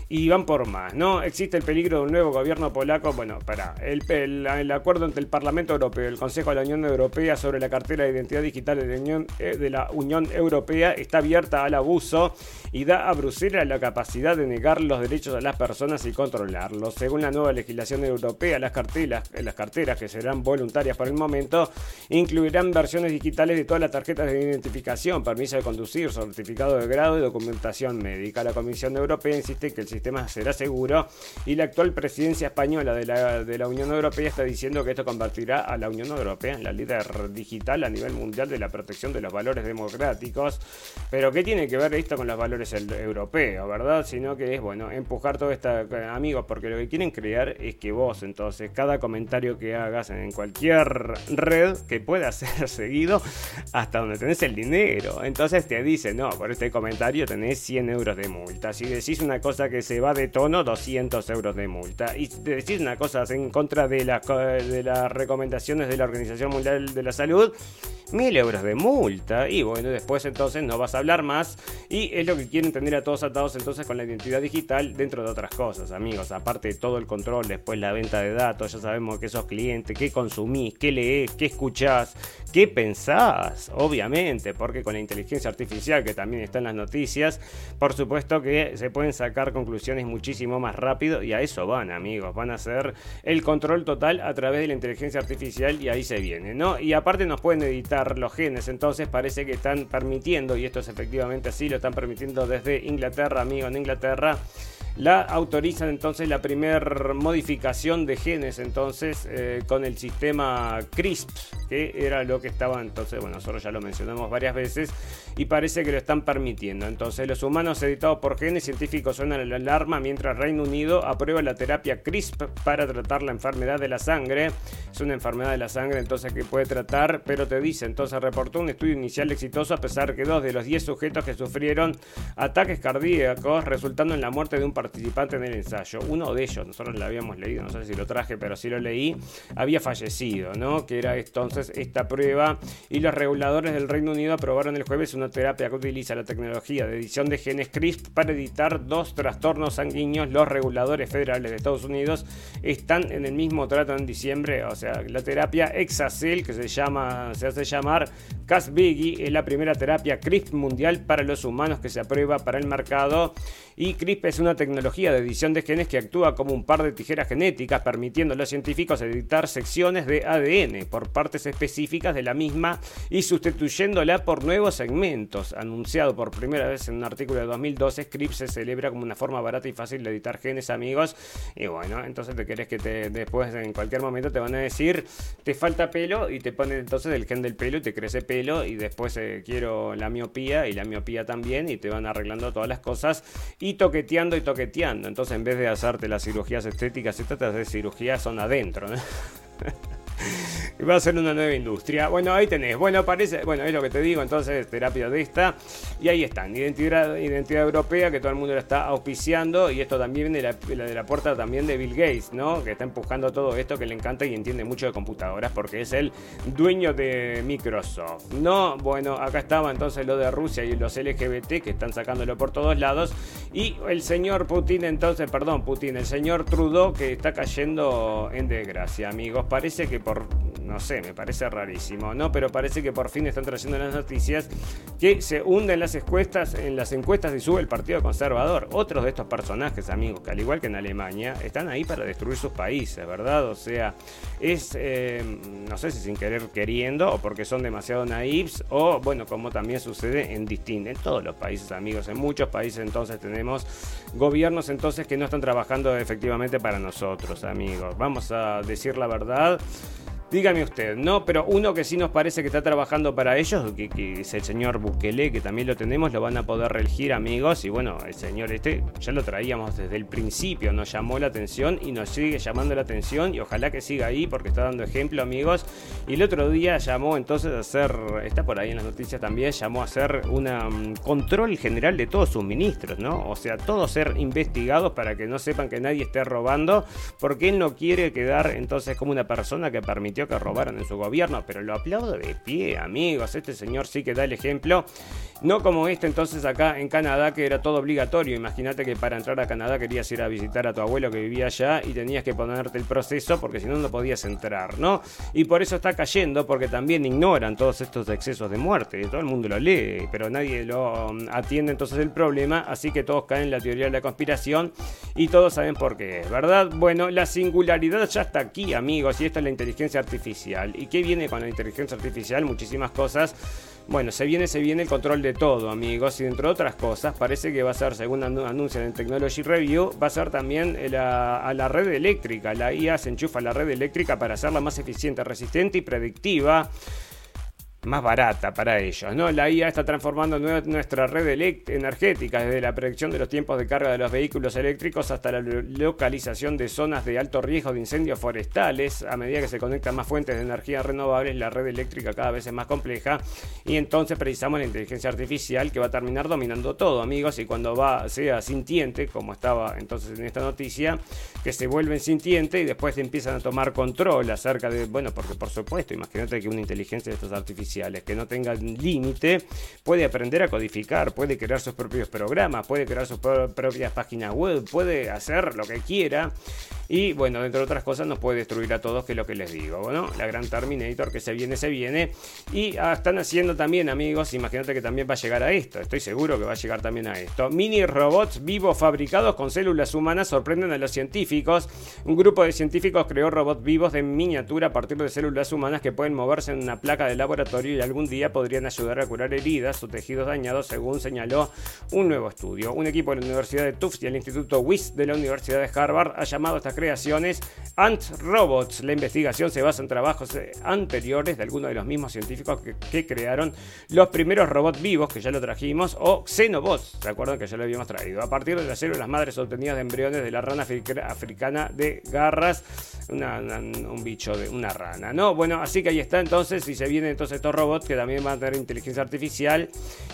y van por más, ¿no? Existe el peligro de un nuevo gobierno polaco. Bueno, para el, el, acuerdo entre el Parlamento Europeo y el Consejo de la Unión Europea sobre la cartera de identidad digital de la, Unión, eh, de la Unión Europea está abierta al abuso y da a Bruselas la capacidad de negar los derechos a las personas y controlarlos. Según la nueva legislación europea, las carteras, las carteras que serán voluntarias por el momento incluirán versiones digitales de todas las tarjetas de identificación, permiso de conducir, certificado de grado y documentación médica. La Comisión Europea insiste que el sistema será seguro y la actual presidencia española de la, de la Unión Europea está diciendo que esto convertirá a la la Unión Europea es la líder digital a nivel mundial de la protección de los valores democráticos. Pero ¿qué tiene que ver esto con los valores europeos, verdad? Sino que es, bueno, empujar todo esto, amigos, porque lo que quieren crear es que vos, entonces, cada comentario que hagas en cualquier red que pueda ser seguido hasta donde tenés el dinero. Entonces te dice, no, por este comentario tenés 100 euros de multa. Si decís una cosa que se va de tono, 200 euros de multa. Y si decís una cosa en contra de, de las de la Organización Mundial de la Salud, mil euros de multa. Y bueno, después entonces no vas a hablar más. Y es lo que quieren tener a todos atados entonces con la identidad digital dentro de otras cosas, amigos. Aparte de todo el control, después la venta de datos, ya sabemos que sos clientes, qué consumís, qué lees, qué escuchás, qué pensás, obviamente, porque con la inteligencia artificial que también está en las noticias, por supuesto que se pueden sacar conclusiones muchísimo más rápido y a eso van, amigos. Van a hacer el control total a través de la inteligencia y ahí se viene, ¿no? Y aparte nos pueden editar los genes. Entonces parece que están permitiendo, y esto es efectivamente así, lo están permitiendo desde Inglaterra, amigo, en Inglaterra la autorizan entonces la primera modificación de genes entonces eh, con el sistema CRISP, que era lo que estaba entonces, bueno, nosotros ya lo mencionamos varias veces y parece que lo están permitiendo. Entonces los humanos editados por genes científicos suenan la alarma mientras Reino Unido aprueba la terapia CRISP para tratar la enfermedad de la sangre. Es una enfermedad de la sangre entonces que puede tratar, pero te dice, entonces reportó un estudio inicial exitoso a pesar que dos de los 10 sujetos que sufrieron ataques cardíacos resultando en la muerte de un participante en el ensayo. Uno de ellos, nosotros lo habíamos leído, no sé si lo traje, pero sí lo leí, había fallecido, ¿no? Que era entonces esta prueba y los reguladores del Reino Unido aprobaron el jueves una terapia que utiliza la tecnología de edición de genes CRISP para editar dos trastornos sanguíneos. Los reguladores federales de Estados Unidos están en el mismo trato en diciembre, o sea, la terapia Exacel que se llama se hace llamar Casbiggy es la primera terapia CRISP mundial para los humanos que se aprueba para el mercado y CRISP es una tecnología de edición de genes que actúa como un par de tijeras genéticas, permitiendo a los científicos editar secciones de ADN por partes específicas de la misma y sustituyéndola por nuevos segmentos. Anunciado por primera vez en un artículo de 2012, CRISP se celebra como una forma barata y fácil de editar genes, amigos. Y bueno, entonces te querés que te, después en cualquier momento te van a decir, te falta pelo y te ponen entonces el gen del pelo y te crece pelo y después eh, quiero la miopía y la miopía también y te van arreglando todas las cosas toqueteando y toqueteando. Entonces, en vez de hacerte las cirugías estéticas, estas de cirugías son adentro. ¿no? va a ser una nueva industria. Bueno, ahí tenés. Bueno, parece, bueno, es lo que te digo, entonces, terapia de esta. Y ahí están, identidad, identidad europea, que todo el mundo la está auspiciando. Y esto también viene de la, de la puerta también de Bill Gates, ¿no? Que está empujando todo esto, que le encanta y entiende mucho de computadoras, porque es el dueño de Microsoft. No, bueno, acá estaba entonces lo de Rusia y los LGBT, que están sacándolo por todos lados. Y el señor Putin, entonces, perdón, Putin, el señor Trudeau, que está cayendo en desgracia, amigos. Parece que por no sé, me parece rarísimo, ¿no? Pero parece que por fin están trayendo las noticias que se hunden las encuestas, en las encuestas y sube el Partido Conservador. Otros de estos personajes, amigos, que al igual que en Alemania, están ahí para destruir sus países, ¿verdad? O sea, es, eh, no sé si sin querer queriendo, o porque son demasiado naifs, o bueno, como también sucede en distintos, en todos los países, amigos, en muchos países entonces tenemos gobiernos entonces que no están trabajando efectivamente para nosotros, amigos. Vamos a decir la verdad. Dígame usted, no, pero uno que sí nos parece que está trabajando para ellos, que, es el señor Bukele, que también lo tenemos, lo van a poder reelegir amigos. Y bueno, el señor este ya lo traíamos desde el principio, nos llamó la atención y nos sigue llamando la atención. Y ojalá que siga ahí porque está dando ejemplo, amigos. Y el otro día llamó entonces a hacer, está por ahí en las noticias también, llamó a hacer un mm, control general de todos sus ministros, ¿no? O sea, todos ser investigados para que no sepan que nadie esté robando, porque él no quiere quedar entonces como una persona que que robaron en su gobierno, pero lo aplaudo de pie, amigos. Este señor sí que da el ejemplo. No como este entonces acá en Canadá, que era todo obligatorio. Imagínate que para entrar a Canadá querías ir a visitar a tu abuelo que vivía allá y tenías que ponerte el proceso porque si no, no podías entrar, ¿no? Y por eso está cayendo, porque también ignoran todos estos excesos de muerte. Todo el mundo lo lee, pero nadie lo um, atiende entonces el problema. Así que todos caen en la teoría de la conspiración y todos saben por qué, ¿verdad? Bueno, la singularidad ya está aquí, amigos, y esta es la inteligencia artificial. ¿Y qué viene con la inteligencia artificial? Muchísimas cosas Bueno, se viene, se viene el control de todo, amigos. Y entre otras cosas, parece que va a ser, según anuncian en Technology Review, va a ser también a la red eléctrica. La IA se enchufa a la red eléctrica para hacerla más eficiente, resistente y predictiva más barata para ellos. ¿no? La IA está transformando nuestra red energética, desde la predicción de los tiempos de carga de los vehículos eléctricos hasta la localización de zonas de alto riesgo de incendios forestales. A medida que se conectan más fuentes de energía renovables, la red eléctrica cada vez es más compleja y entonces precisamos la inteligencia artificial que va a terminar dominando todo, amigos, y cuando va sea sintiente, como estaba entonces en esta noticia, que se vuelven sintientes y después empiezan a tomar control acerca de, bueno, porque por supuesto, imagínate que una inteligencia de estos artificiales que no tengan límite, puede aprender a codificar, puede crear sus propios programas, puede crear sus propias páginas web, puede hacer lo que quiera y bueno, entre otras cosas, nos puede destruir a todos, que es lo que les digo. Bueno, la gran Terminator que se viene, se viene. Y ah, están haciendo también, amigos, imagínate que también va a llegar a esto. Estoy seguro que va a llegar también a esto. Mini robots vivos fabricados con células humanas sorprenden a los científicos. Un grupo de científicos creó robots vivos de miniatura a partir de células humanas que pueden moverse en una placa de laboratorio y algún día podrían ayudar a curar heridas o tejidos dañados, según señaló un nuevo estudio. Un equipo de la Universidad de Tufts y el Instituto WIS de la Universidad de Harvard ha llamado a esta creaciones Ant Robots. La investigación se basa en trabajos anteriores de algunos de los mismos científicos que, crearon los primeros robots vivos, que ya lo trajimos, o Xenobots, ¿se acuerdan que ya lo habíamos traído? A partir de las células madres obtenidas de embriones de la rana africana de garras, un bicho de una rana, ¿no? Bueno, así que ahí está entonces, y se vienen entonces estos robots que también van a tener inteligencia artificial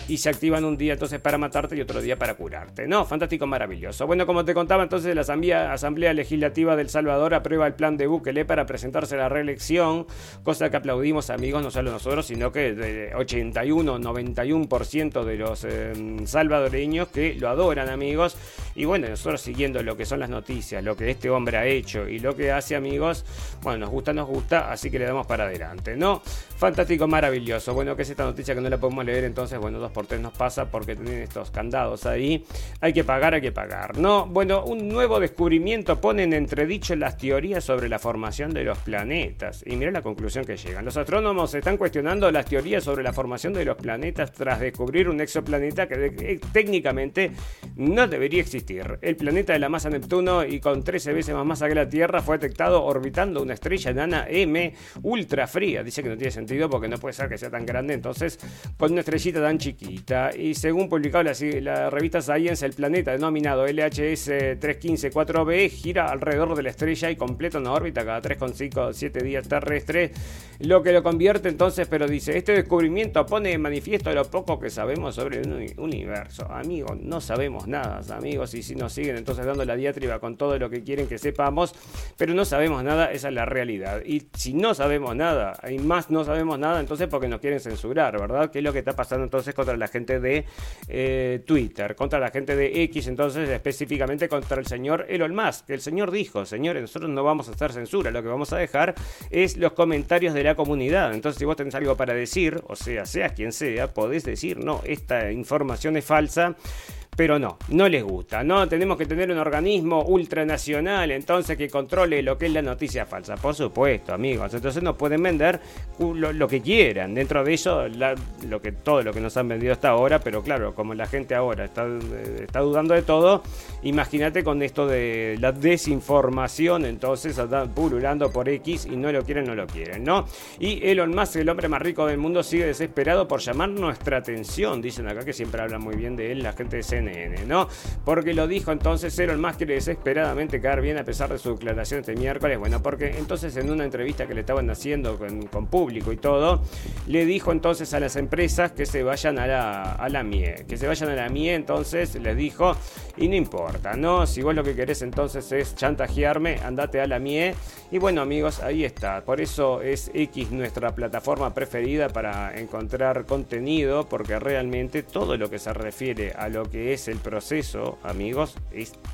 y se activan un día entonces para matarte y otro día para curarte, ¿no? Fantástico, maravilloso. Bueno, como te contaba entonces, la Asamblea, Legislativa del Salvador aprueba el plan de Bukele para presentarse a la reelección, cosa que aplaudimos amigos, no solo nosotros, sino que de 81, 91% de los em, salvadoreños que lo adoran amigos. Y bueno, nosotros siguiendo lo que son las noticias, lo que este hombre ha hecho y lo que hace amigos, bueno, nos gusta, nos gusta, así que le damos para adelante, ¿no? Fantástico, maravilloso. Bueno, que es esta noticia que no la podemos leer, entonces, bueno, dos por tres nos pasa porque tienen estos candados ahí. Hay que pagar, hay que pagar, ¿no? Bueno, un nuevo descubrimiento ponen en entredicho las teorías sobre la formación de los planetas. Y mira la conclusión que llegan. Los astrónomos están cuestionando las teorías sobre la formación de los planetas tras descubrir un exoplaneta que eh, técnicamente no debería existir. El planeta de la masa Neptuno y con 13 veces más masa que la Tierra fue detectado orbitando una estrella enana M ultra fría. Dice que no tiene sentido porque no puede ser que sea tan grande, entonces con una estrellita tan chiquita. Y según publicado la, la revista Science, el planeta denominado LHS 315-4b gira alrededor de la estrella y completo una órbita cada 3,5 7 días terrestres, lo que lo convierte entonces, pero dice, este descubrimiento pone de manifiesto lo poco que sabemos sobre el universo. Amigos, no sabemos nada, amigos, y si nos siguen entonces dando la diatriba con todo lo que quieren que sepamos, pero no sabemos nada, esa es la realidad. Y si no sabemos nada, y más no sabemos nada, entonces porque nos quieren censurar, ¿verdad? ¿Qué es lo que está pasando entonces contra la gente de eh, Twitter, contra la gente de X, entonces específicamente contra el señor Elon Musk? El señor dijo señores, nosotros no vamos a hacer censura, lo que vamos a dejar es los comentarios de la comunidad. Entonces, si vos tenés algo para decir, o sea, seas quien sea, podés decir, no, esta información es falsa pero no, no les gusta. No, tenemos que tener un organismo ultranacional, entonces que controle lo que es la noticia falsa. Por supuesto, amigos. Entonces nos pueden vender lo, que quieran. Dentro de eso, lo que, todo lo que nos han vendido hasta ahora, pero claro, como la gente ahora está, eh, está dudando de todo, imagínate con esto de la desinformación, entonces están pululando por X y no lo quieren, no lo quieren, ¿no? Y Elon Musk, el hombre más rico del mundo, sigue desesperado por llamar nuestra atención. Dicen acá que siempre hablan muy bien de él, la gente de ¿no? Porque lo dijo entonces Elon Musk quiere desesperadamente quedar bien a pesar de su declaración este miércoles. Bueno, porque entonces en una entrevista que le estaban haciendo con, público y todo, le dijo entonces a las empresas que se vayan a la, a la MIE. Que se vayan a la MIE, entonces les dijo, y no importa, ¿no? Si vos lo que querés entonces es chantajearme, andate a la MIE. Y bueno amigos, ahí está. Por eso es X nuestra plataforma preferida para encontrar contenido, porque realmente todo lo que se refiere a lo que es el proceso, amigos,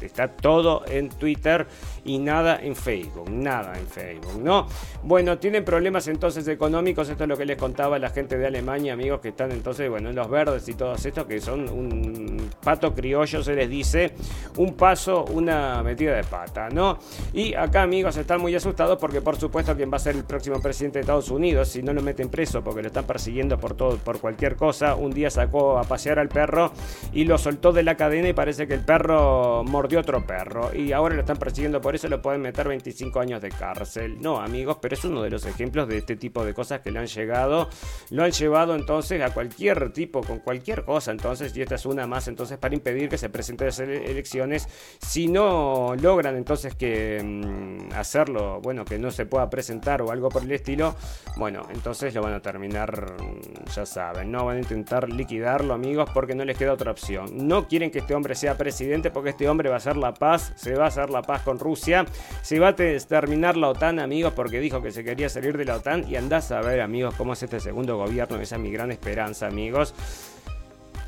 está todo en Twitter y nada en Facebook, nada en Facebook, ¿no? Bueno, tienen problemas entonces económicos, esto es lo que les contaba la gente de Alemania, amigos, que están entonces, bueno, en los verdes y todos estos, que son un pato criollo, se les dice, un paso, una metida de pata, ¿no? Y acá, amigos, están muy asustados porque, por supuesto, quien va a ser el próximo presidente de Estados Unidos, si no lo meten preso porque lo están persiguiendo por todo, por cualquier cosa, un día sacó a pasear al perro y lo soltó de la cadena y parece que el perro mordió otro perro y ahora lo están persiguiendo por lo pueden meter 25 años de cárcel. No, amigos, pero es uno de los ejemplos de este tipo de cosas que le han llegado, lo han llevado entonces a cualquier tipo, con cualquier cosa, entonces, y esta es una más entonces para impedir que se presenten las elecciones si no logran entonces que mm, hacerlo, bueno, que no se pueda presentar o algo por el estilo, bueno, entonces lo van a terminar, mm, ya saben, no van a intentar liquidarlo, amigos, porque no les queda otra opción. No quieren que este hombre sea presidente porque este hombre va a hacer la paz, se va a hacer la paz con Rusia, se va a terminar la OTAN, amigos, porque dijo que se quería salir de la OTAN y andás a ver, amigos, cómo es este segundo gobierno, esa es mi gran esperanza, amigos.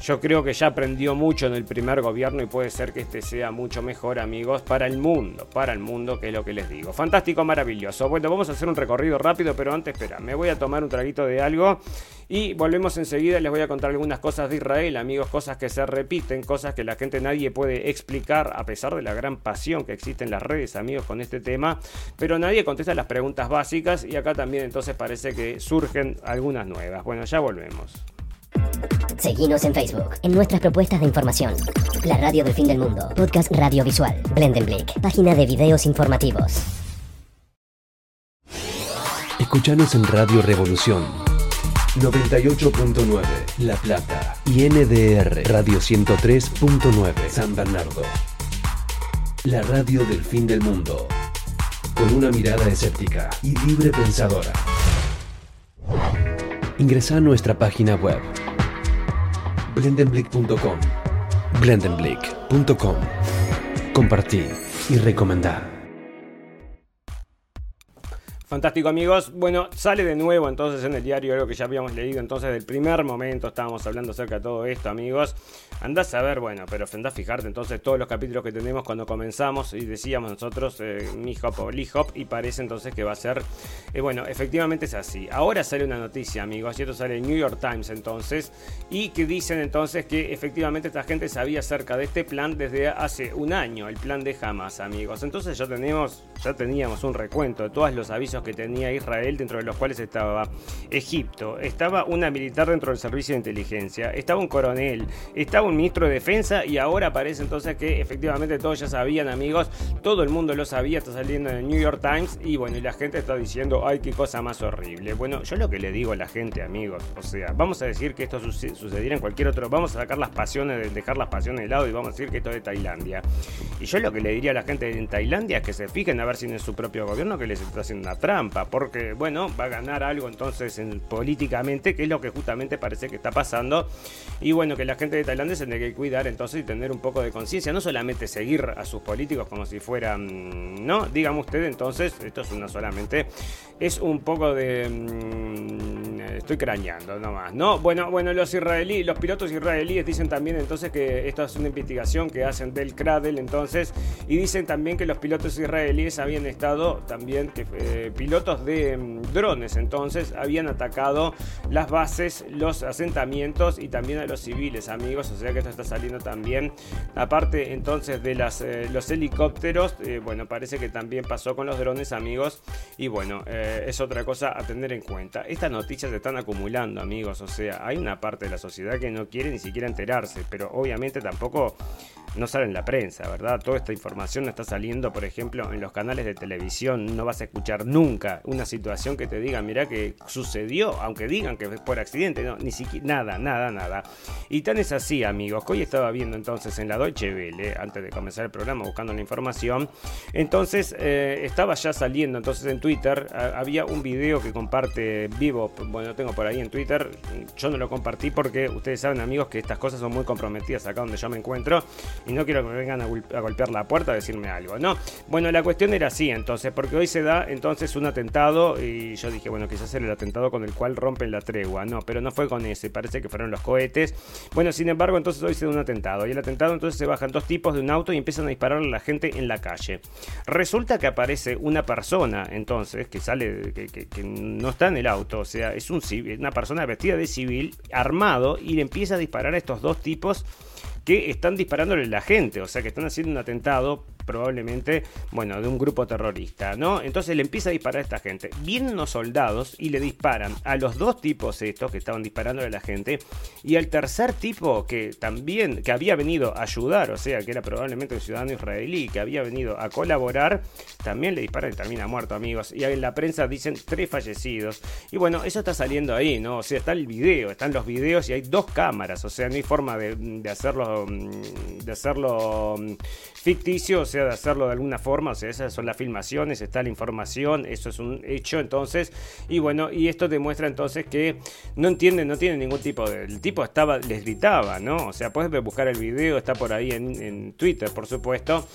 Yo creo que ya aprendió mucho en el primer gobierno y puede ser que este sea mucho mejor, amigos, para el mundo, para el mundo, que es lo que les digo. Fantástico, maravilloso. Bueno, vamos a hacer un recorrido rápido, pero antes, espera, me voy a tomar un traguito de algo y volvemos enseguida. Les voy a contar algunas cosas de Israel, amigos, cosas que se repiten, cosas que la gente nadie puede explicar, a pesar de la gran pasión que existe en las redes, amigos, con este tema. Pero nadie contesta las preguntas básicas y acá también entonces parece que surgen algunas nuevas. Bueno, ya volvemos. Seguimos en Facebook, en nuestras propuestas de información. La radio del fin del mundo, podcast radiovisual, Blendenblick, página de videos informativos. Escuchanos en Radio Revolución 98.9 La Plata y NDR Radio 103.9 San Bernardo. La radio del fin del mundo, con una mirada escéptica y libre pensadora. Ingresa a nuestra página web blendenblick.com. Blendenblick.com. Compartir y recomendar. Fantástico amigos. Bueno, sale de nuevo entonces en el diario algo que ya habíamos leído entonces del primer momento. Estábamos hablando acerca de todo esto amigos. Andás a ver, bueno, pero andás a fijarte entonces todos los capítulos que tenemos cuando comenzamos y decíamos nosotros eh, Mi Hop o Lee Hop y parece entonces que va a ser, eh, bueno, efectivamente es así. Ahora sale una noticia amigos y esto sale en New York Times entonces y que dicen entonces que efectivamente esta gente sabía acerca de este plan desde hace un año, el plan de Hamas amigos. Entonces ya tenemos, ya teníamos un recuento de todos los avisos que tenía Israel dentro de los cuales estaba Egipto, estaba una militar dentro del servicio de inteligencia, estaba un coronel, estaba ministro de Defensa y ahora parece entonces que efectivamente todos ya sabían, amigos, todo el mundo lo sabía, está saliendo en el New York Times y bueno, y la gente está diciendo, ay, qué cosa más horrible. Bueno, yo lo que le digo a la gente, amigos, o sea, vamos a decir que esto sucediera en cualquier otro, vamos a sacar las pasiones, dejar las pasiones de lado y vamos a decir que esto es de Tailandia. Y yo lo que le diría a la gente en Tailandia es que se fijen a ver si en su propio gobierno que les está haciendo una porque bueno, va a ganar algo entonces en, políticamente, que es lo que justamente parece que está pasando. Y bueno, que la gente de Tailandia se tiene que cuidar entonces y tener un poco de conciencia, no solamente seguir a sus políticos como si fueran, no, dígame usted entonces, esto es una solamente, es un poco de... Mm, estoy crañando nomás, ¿no? Bueno, bueno, los israelíes, los pilotos israelíes dicen también entonces que esto es una investigación que hacen del Cradle entonces, y dicen también que los pilotos israelíes habían estado también, eh, pilotos de mm, drones entonces, habían atacado las bases, los asentamientos y también a los civiles, amigos, o sea que esto está saliendo también. Aparte entonces de eh, los helicópteros, eh, bueno, parece que también pasó con los drones, amigos, y bueno, es otra cosa a tener en cuenta. Estas noticias se están acumulando, amigos, o sea, hay una parte de la sociedad que no quiere ni siquiera enterarse, pero obviamente tampoco no sale en la prensa, ¿verdad? Toda esta información no está saliendo, por ejemplo, en los canales de televisión. No vas a escuchar nunca una situación que te diga, mira que sucedió, aunque digan que es por accidente, no, ni siquiera, nada, nada, nada. Y tan es así, amigos, que hoy estaba viendo entonces en la Deutsche Welle, antes de comenzar el programa, buscando la información. Entonces, eh, estaba ya saliendo, entonces en Twitter, había un video que comparte Vivo, bueno, tengo por ahí en Twitter, yo no lo compartí porque ustedes saben, amigos, que estas cosas son muy comprometidas acá donde yo me encuentro. Y no quiero que vengan a, golpear la puerta a decirme algo, ¿no? Bueno, la cuestión era así entonces, porque hoy se da entonces un atentado y yo dije, bueno, quizás era el atentado con el cual rompen la tregua, no, pero no fue con ese, parece que fueron los cohetes. Bueno, sin embargo, entonces hoy se da un atentado y el atentado entonces se bajan dos tipos de un auto y empiezan a disparar a la gente en la calle. Resulta que aparece una persona entonces que sale, que, no está en el auto, o sea, es un, una persona vestida de civil, armado y le empieza a disparar a estos dos tipos que están disparándole a la gente, o sea que están haciendo un atentado probablemente, bueno, de un grupo terrorista, ¿no? Entonces le empieza a disparar a esta gente. Vienen los soldados y le disparan a los dos tipos estos que estaban disparando a la gente y al tercer tipo que también, que había venido a ayudar, o sea, que era probablemente un ciudadano israelí, que había venido a colaborar, también le disparan y termina muerto, amigos. Y en la prensa dicen tres fallecidos. Y bueno, eso está saliendo ahí, ¿no? O sea, está el video, están los videos y hay dos cámaras, o sea, no hay forma de, de hacerlo, mm, de hacerlo mm, ficticio, o sea, de hacerlo de alguna forma, o sea, esas son las filmaciones, está la información, eso es un hecho, entonces, y bueno, y esto demuestra entonces que no entienden, no tiene ningún tipo de, el tipo estaba, les gritaba, ¿no? O sea, puedes buscar el video, está por ahí en Twitter, por supuesto,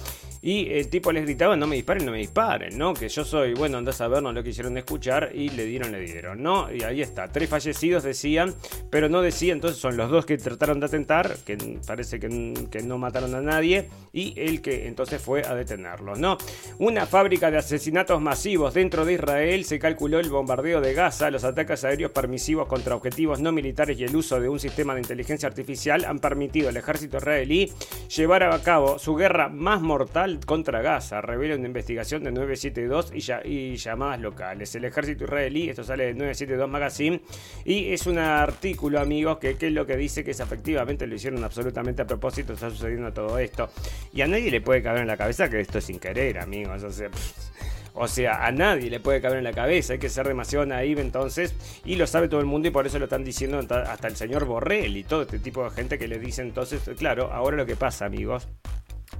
y el tipo les gritaba, no me disparen, no me disparen, ¿no? Que yo soy, bueno, andás a ver, no lo quisieron escuchar y le dieron, le dieron, ¿no? Y ahí está, tres fallecidos decían, pero no decían, entonces son los dos que trataron de atentar, que parece que, que no mataron a nadie, y el que entonces fue a detenerlos, ¿no? Una fábrica de asesinatos masivos dentro de Israel, se calculó el bombardeo de Gaza, los ataques aéreos permisivos contra objetivos no militares y el uso de un sistema de inteligencia artificial han permitido al ejército israelí llevar a cabo su guerra más mortal contra Gaza, revela una investigación de 972 y, y llamadas locales. El ejército israelí, esto sale del 972 Magazine, y es un artículo, amigos, que, es lo que dice que es efectivamente lo hicieron absolutamente a propósito, está sucediendo todo esto. Y a nadie le puede caber en la cabeza que esto es sin querer, amigos. O sea, o sea, a nadie le puede caber en la cabeza, hay que ser demasiado naive entonces, y lo sabe todo el mundo y por eso lo están diciendo hasta el señor Borrell y todo este tipo de gente que le dice entonces, claro, ahora lo que pasa, amigos,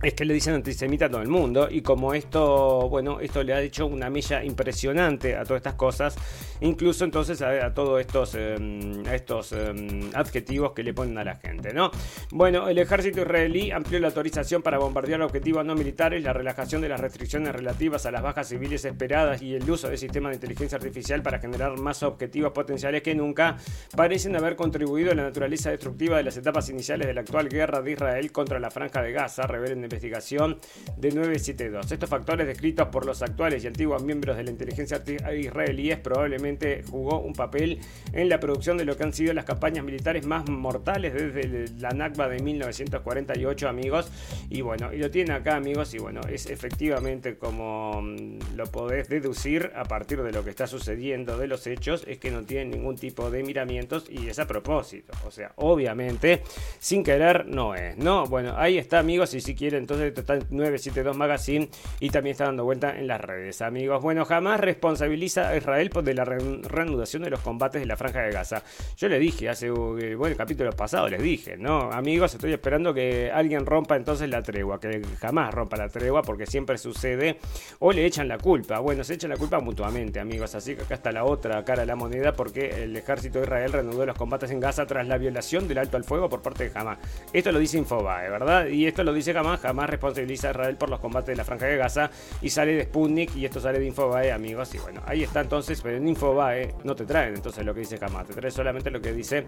es que le dicen antisemita a todo el mundo y como esto, bueno, esto le ha hecho una milla impresionante a todas estas cosas, incluso entonces a, todos estos, em, estos em, adjetivos que le ponen a la gente, ¿no? Bueno, el ejército israelí amplió la autorización para bombardear objetivos no militares, la relajación de las restricciones relativas a las bajas civiles esperadas y el uso de sistemas de inteligencia artificial para generar más objetivos potenciales que nunca parecen haber contribuido a la naturaleza destructiva de las etapas iniciales de la actual guerra de Israel contra la franja de Gaza, revelen investigación de 972. Estos factores descritos por los actuales y antiguos miembros de la inteligencia israelíes probablemente jugó un papel en la producción de lo que han sido las campañas militares más mortales desde la Nakba de 1948, amigos. Y bueno, y lo tiene acá, amigos, y bueno, es efectivamente como mm, lo podés deducir a partir de lo que está sucediendo de los hechos, es que no tienen ningún tipo de miramientos y es a propósito. O sea, obviamente, sin querer no es, ¿no? Bueno, ahí está, amigos, y si quieren entonces está en 972 Magazine y también está dando vuelta en las redes, amigos. Bueno, jamás responsabiliza a Israel por de la reanudación de los combates de la Franja de Gaza. Yo le dije hace, eh, bueno, el capítulo pasado les dije, ¿no? Amigos, estoy esperando que alguien rompa entonces la tregua, que jamás rompa la tregua porque siempre sucede o le echan la culpa. Bueno, se echan la culpa mutuamente, amigos, así que acá está la otra cara de la moneda porque el ejército de Israel reanudó los combates en Gaza tras la violación del alto al fuego por parte de Hamas. Esto lo dice Infobae, ¿verdad? Y esto lo dice Hamas jamás responsabiliza a Israel por los combates de la Franja de Gaza y sale de Sputnik y esto sale de Infobae, amigos. Y bueno, ahí está entonces, pero en Infobae no te traen entonces lo que dice jamás, te trae solamente lo que dice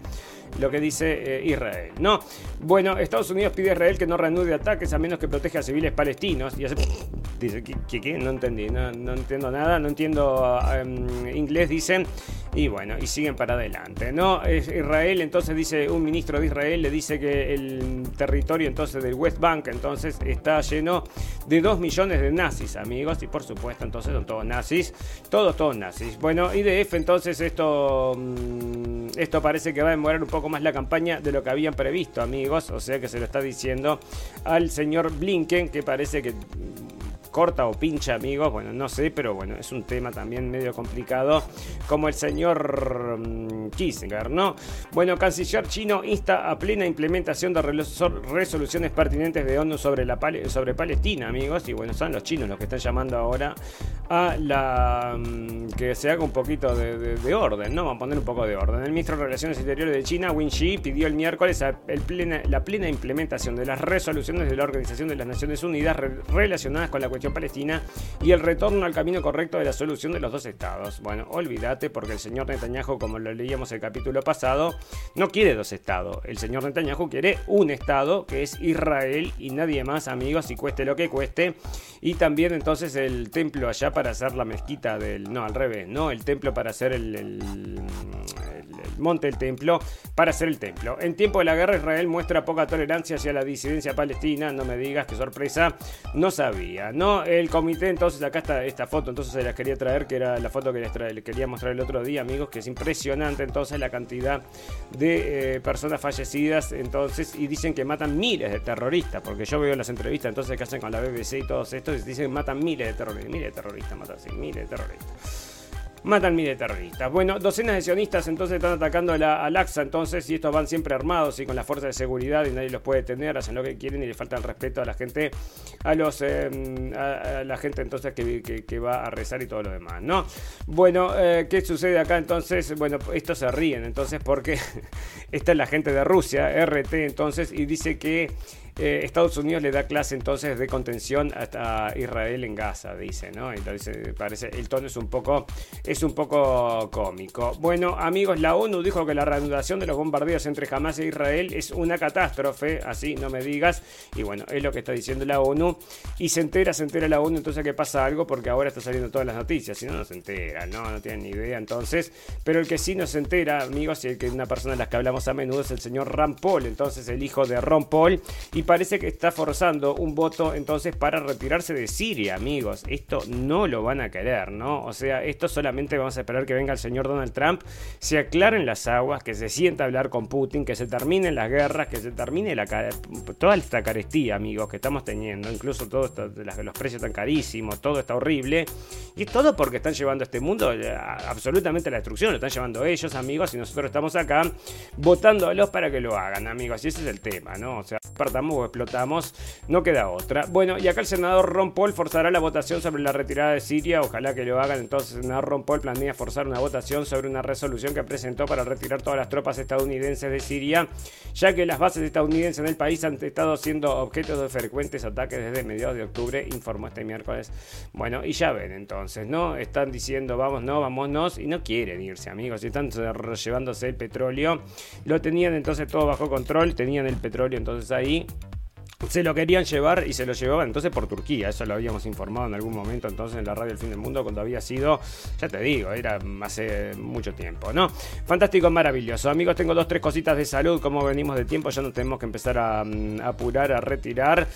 lo que dice eh, Israel. No, bueno, Estados Unidos pide a Israel que no reanude ataques a menos que proteja a civiles palestinos. Y hace, dice, ¿qué, No entendí, no, entiendo nada, no entiendo em, inglés, dicen. Y bueno, y siguen para adelante, ¿no? Israel, entonces dice, un ministro de Israel le dice que el territorio entonces del West Bank, entonces está lleno de 2 millones de nazis, amigos. Y por supuesto, entonces son todos nazis. Todos, todos nazis. Bueno, IDF, entonces esto, mm, esto parece que va a demorar un poco más la campaña de lo que habían previsto, amigos. O sea que se lo está diciendo al señor Blinken, que parece que corta o pincha, amigos. Bueno, no sé, pero bueno, es un tema también medio complicado, como el señor mm, Kissinger, ¿no? Bueno, canciller chino insta a plena implementación de resoluciones pertinentes de ONU sobre, la sobre Palestina, amigos. Y bueno, son los chinos los que están llamando ahora a la mm, que se haga un poquito de, orden, ¿no? Vamos a poner un poco de orden. El ministro de Relaciones Exteriores de China, Win Shi, pidió el miércoles la plena implementación de las resoluciones de la Organización de las Naciones Unidas relacionadas con la cuestión palestina y el retorno al camino correcto de la solución de los dos estados. Bueno, olvídate porque el señor Netanyahu, como lo leíamos el capítulo pasado, no quiere dos estados. El señor Netanyahu quiere un estado que es Israel y nadie más, amigos, y cueste lo que cueste. Y también entonces el templo allá para hacer la mezquita del... No, al revés, ¿no? El templo para hacer el monte el templo para hacer el templo. En tiempo de la guerra Israel muestra poca tolerancia hacia la disidencia palestina, no me digas qué sorpresa, no sabía, ¿no? El comité, entonces acá está esta foto, entonces se la quería traer, que era la foto que les, quería mostrar el otro día, amigos, que es impresionante entonces la cantidad de eh, personas fallecidas, entonces, y dicen que matan miles de terroristas, porque yo veo las entrevistas entonces que hacen con la BBC y todos estos, dicen que matan miles de terroristas, miles de terroristas, matan miles de terroristas. Matan miles de terroristas. Bueno, docenas de sionistas entonces están atacando a la, al AXA entonces y estos van siempre armados y con la fuerza de seguridad y nadie los puede tener, hacen lo que quieren y le falta el respeto a la gente, a los em, a, la gente entonces que, va a rezar y todo lo demás, ¿no? Bueno, eh, ¿qué sucede acá entonces? Bueno, estos se ríen entonces porque esta es la gente de Rusia, RT entonces, y dice que eh, Estados Unidos le da clase entonces de contención hasta Israel en Gaza, dice, ¿no? Entonces parece, el tono es un poco, es un poco cómico. Bueno, amigos, la ONU dijo que la reanudación de los bombardeos entre Hamas e Israel es una catástrofe, así no me digas. Y bueno, es lo que está diciendo la ONU. Y se entera, se entera la ONU entonces que pasa algo porque ahora está saliendo todas las noticias. Si no, no se entera, no, no tienen ni idea entonces. Pero el que sí no se entera, amigos, y el que una persona de las que hablamos a menudo es el señor Ron Paul, entonces el hijo de Ron Paul. Y parece que está forzando un voto entonces para retirarse de Siria, amigos. Esto no lo van a querer, ¿no? O sea, esto solamente vamos a esperar que venga el señor Donald Trump, se aclaren las aguas, que se sienta a hablar con Putin, que se terminen las guerras, que se termine la, toda esta carestía, amigos, que estamos teniendo. Incluso todo esto, los precios tan carísimos, todo está horrible. Y es todo porque están llevando este mundo absolutamente a la destrucción. Lo están llevando ellos, amigos, y nosotros estamos acá votándolos para que lo hagan, amigos. Y ese es el tema, ¿no? O sea, partamos explotamos no queda otra. Bueno, y acá el senador Ron Paul forzará la votación sobre la retirada de Siria, ojalá que lo hagan. Entonces, el senador Ron Paul planea forzar una votación sobre una resolución que presentó para retirar todas las tropas estadounidenses de Siria, ya que las bases estadounidenses en el país han estado siendo objeto de frecuentes ataques desde mediados de octubre, informó este miércoles. Bueno, y ya ven entonces, ¿no? Están diciendo vamos, no, vámonos, y no quieren irse, amigos, y están llevándose el petróleo. Lo tenían entonces todo bajo control, tenían el petróleo entonces ahí se lo querían llevar y se lo llevaban entonces por Turquía. Eso lo habíamos informado en algún momento entonces en la radio El Fin del Mundo cuando había sido, ya te digo, era hace mucho tiempo, ¿no? Fantástico, maravilloso. Amigos, tengo dos, tres cositas de salud. Como venimos de tiempo, ya no tenemos que empezar a, mm, a apurar, a retirar.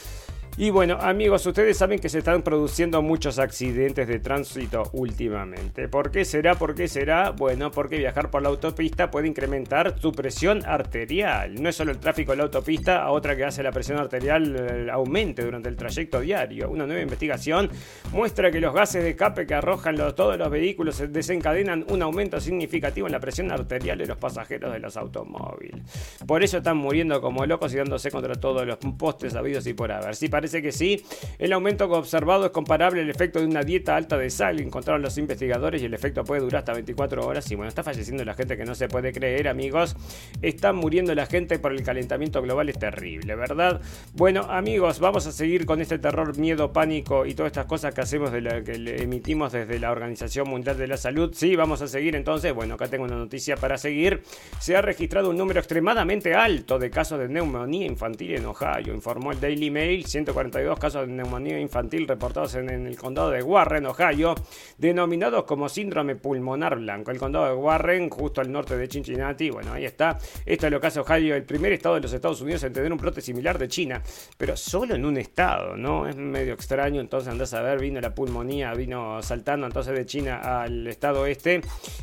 Y bueno, amigos, ustedes saben que se están produciendo muchos accidentes de tránsito últimamente. ¿Por qué será? ¿Por qué será? Bueno, porque viajar por la autopista puede incrementar tu presión arterial. No es solo el tráfico de la autopista, a otra que hace la presión arterial eh, aumente durante el trayecto diario. Una nueva investigación muestra que los gases de escape que arrojan todos los vehículos desencadenan un aumento significativo en la presión arterial de los pasajeros de los automóviles. Por eso están muriendo como locos y dándose contra todos los postes habidos y por haber. Si parece que sí. El aumento observado es comparable al efecto de una dieta alta de sal, encontraron los investigadores, y el efecto puede durar hasta 24 horas. Y bueno, está falleciendo la gente que no se puede creer, amigos. Está muriendo la gente por el calentamiento global, es terrible, ¿verdad? Bueno, amigos, vamos a seguir con este terror, miedo, pánico y todas estas cosas que hacemos, de la, que emitimos desde la Organización Mundial de la Salud. Sí, vamos a seguir entonces. Bueno, acá tengo una noticia para seguir. Se ha registrado un número extremadamente alto de casos de neumonía infantil en Ohio, informó el Daily Mail. 42 casos de neumonía infantil reportados en, el condado de Warren, Ohio, denominados como síndrome pulmonar blanco. El condado de Warren, justo al norte de Cincinnati, bueno, ahí está. Esto es lo que hace Ohio, el primer estado de los Estados Unidos en tener un brote similar de China, pero solo en un estado, ¿no? Es medio extraño, entonces andás a ver, vino la pulmonía, vino saltando entonces de China al estado este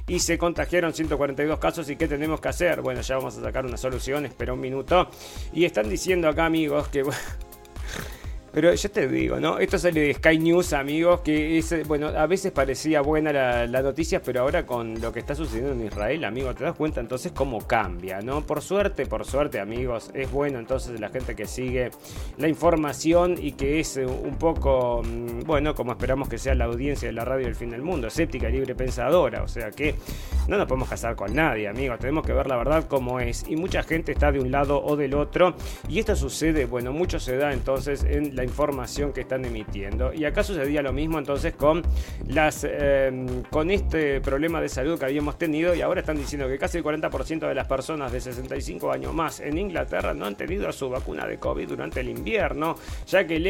y se contagiaron 142 casos y ¿qué tenemos que hacer? Bueno, ya vamos a sacar una solución, espera un minuto. Y están diciendo acá amigos que... Pero ya te digo, ¿no? Esto sale de Sky News, amigos, que es, bueno, a veces parecía buena la, la, noticia, pero ahora con lo que está sucediendo en Israel, amigo, te das cuenta entonces cómo cambia, ¿no? Por suerte, por suerte, amigos, es bueno entonces la gente que sigue la información y que es un poco, mm, bueno, como esperamos que sea la audiencia de la radio del fin del mundo, escéptica, libre pensadora, o sea que no nos podemos casar con nadie, amigos, tenemos que ver la verdad como es. Y mucha gente está de un lado o del otro, y esto sucede, bueno, mucho se da entonces en la información que están emitiendo. Y acá sucedía lo mismo entonces con las em, con este problema de salud que habíamos tenido y ahora están diciendo que casi el 40% de las personas de 65 años más en Inglaterra no han tenido su vacuna de COVID durante el invierno, ya que el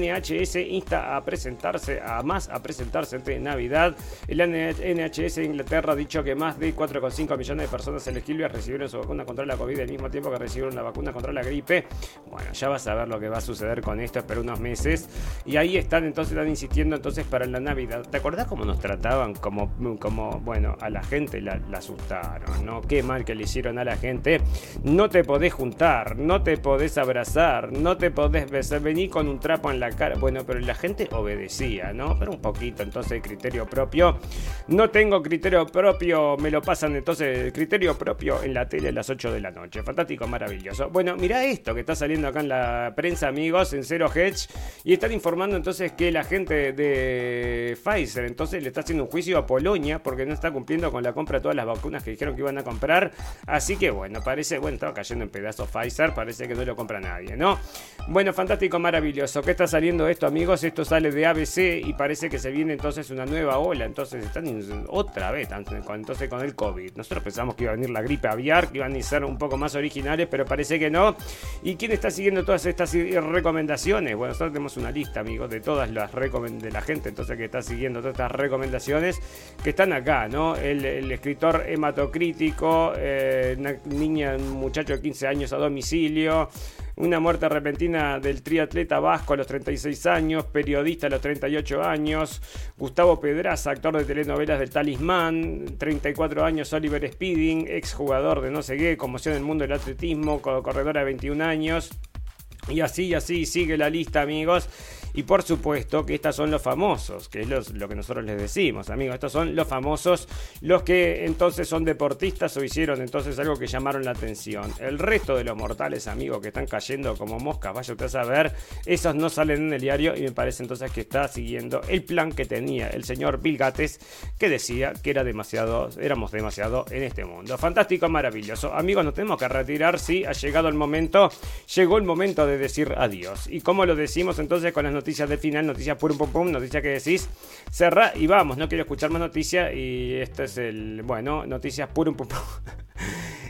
NHS insta a presentarse, a más a presentarse entre Navidad. El NHS de Inglaterra ha dicho que más de 4,5 millones de personas elegibles recibieron su vacuna contra la COVID al mismo tiempo que recibieron la vacuna contra la gripe. Bueno, ya vas a ver lo que va a suceder con esto, pero unos meses. Y ahí están, entonces están insistiendo entonces para la Navidad. ¿Te acordás cómo nos trataban? Como, como bueno, a la gente la, asustaron, ¿no? Qué mal que le hicieron a la gente. No te podés juntar, no te podés abrazar, no te podés besar, vení con un trapo en la cara. Bueno, pero la gente obedecía, ¿no? Pero un poquito, entonces criterio propio. No tengo criterio propio, me lo pasan entonces criterio propio en la tele a las 8 de la noche. Fantástico, maravilloso. Bueno, mirá esto que está saliendo acá en la prensa, amigos, en 0G. Y están informando entonces que la gente de Pfizer entonces le está haciendo un juicio a Polonia porque no está cumpliendo con la compra de todas las vacunas que dijeron que iban a comprar. Así que bueno, parece, bueno, estaba cayendo en pedazos Pfizer, parece que no lo compra nadie, ¿no? Bueno, fantástico, maravilloso. ¿Qué está saliendo esto, amigos? Esto sale de ABC y parece que se viene entonces una nueva ola. Entonces están otra vez, entonces con el COVID. Nosotros pensamos que iba a venir la gripe aviar, que iban a ser un poco más originales, pero parece que no. ¿Y quién está siguiendo todas estas eh, recomendaciones? Bueno, nosotros tenemos una lista, amigos, de todas las de la gente entonces que está siguiendo todas estas recomendaciones que están acá, ¿no? El, escritor hematocrítico, eh, niña, un muchacho de 15 años a domicilio, una muerte repentina del triatleta vasco a los 36 años, periodista a los 38 años, Gustavo Pedraza, actor de telenovelas del Talismán, 34 años, Oliver Speeding, exjugador de no sé qué, conmoción en el mundo del atletismo, corredora de 21 años. Y así, y así sigue la lista, amigos. Y por supuesto que estos son los famosos, que es lo que nosotros les decimos, amigos. Estos son los famosos, los que entonces son deportistas o hicieron entonces algo que llamaron la atención. El resto de los mortales, amigos, que están cayendo como moscas, vaya usted a saber, esos no salen en el diario y me parece entonces que está siguiendo el plan que tenía el señor Bill Gates, que decía que era demasiado, éramos demasiado en este mundo. Fantástico, maravilloso. Amigos, nos tenemos que retirar, sí, ha llegado el momento, llegó el momento de decir adiós. ¿Y cómo lo decimos entonces con las noticias? Noticias del final, noticias pum pum pum, noticias que decís, cerra y vamos, no quiero escuchar más noticias y este es el, bueno, noticias pum pum pum.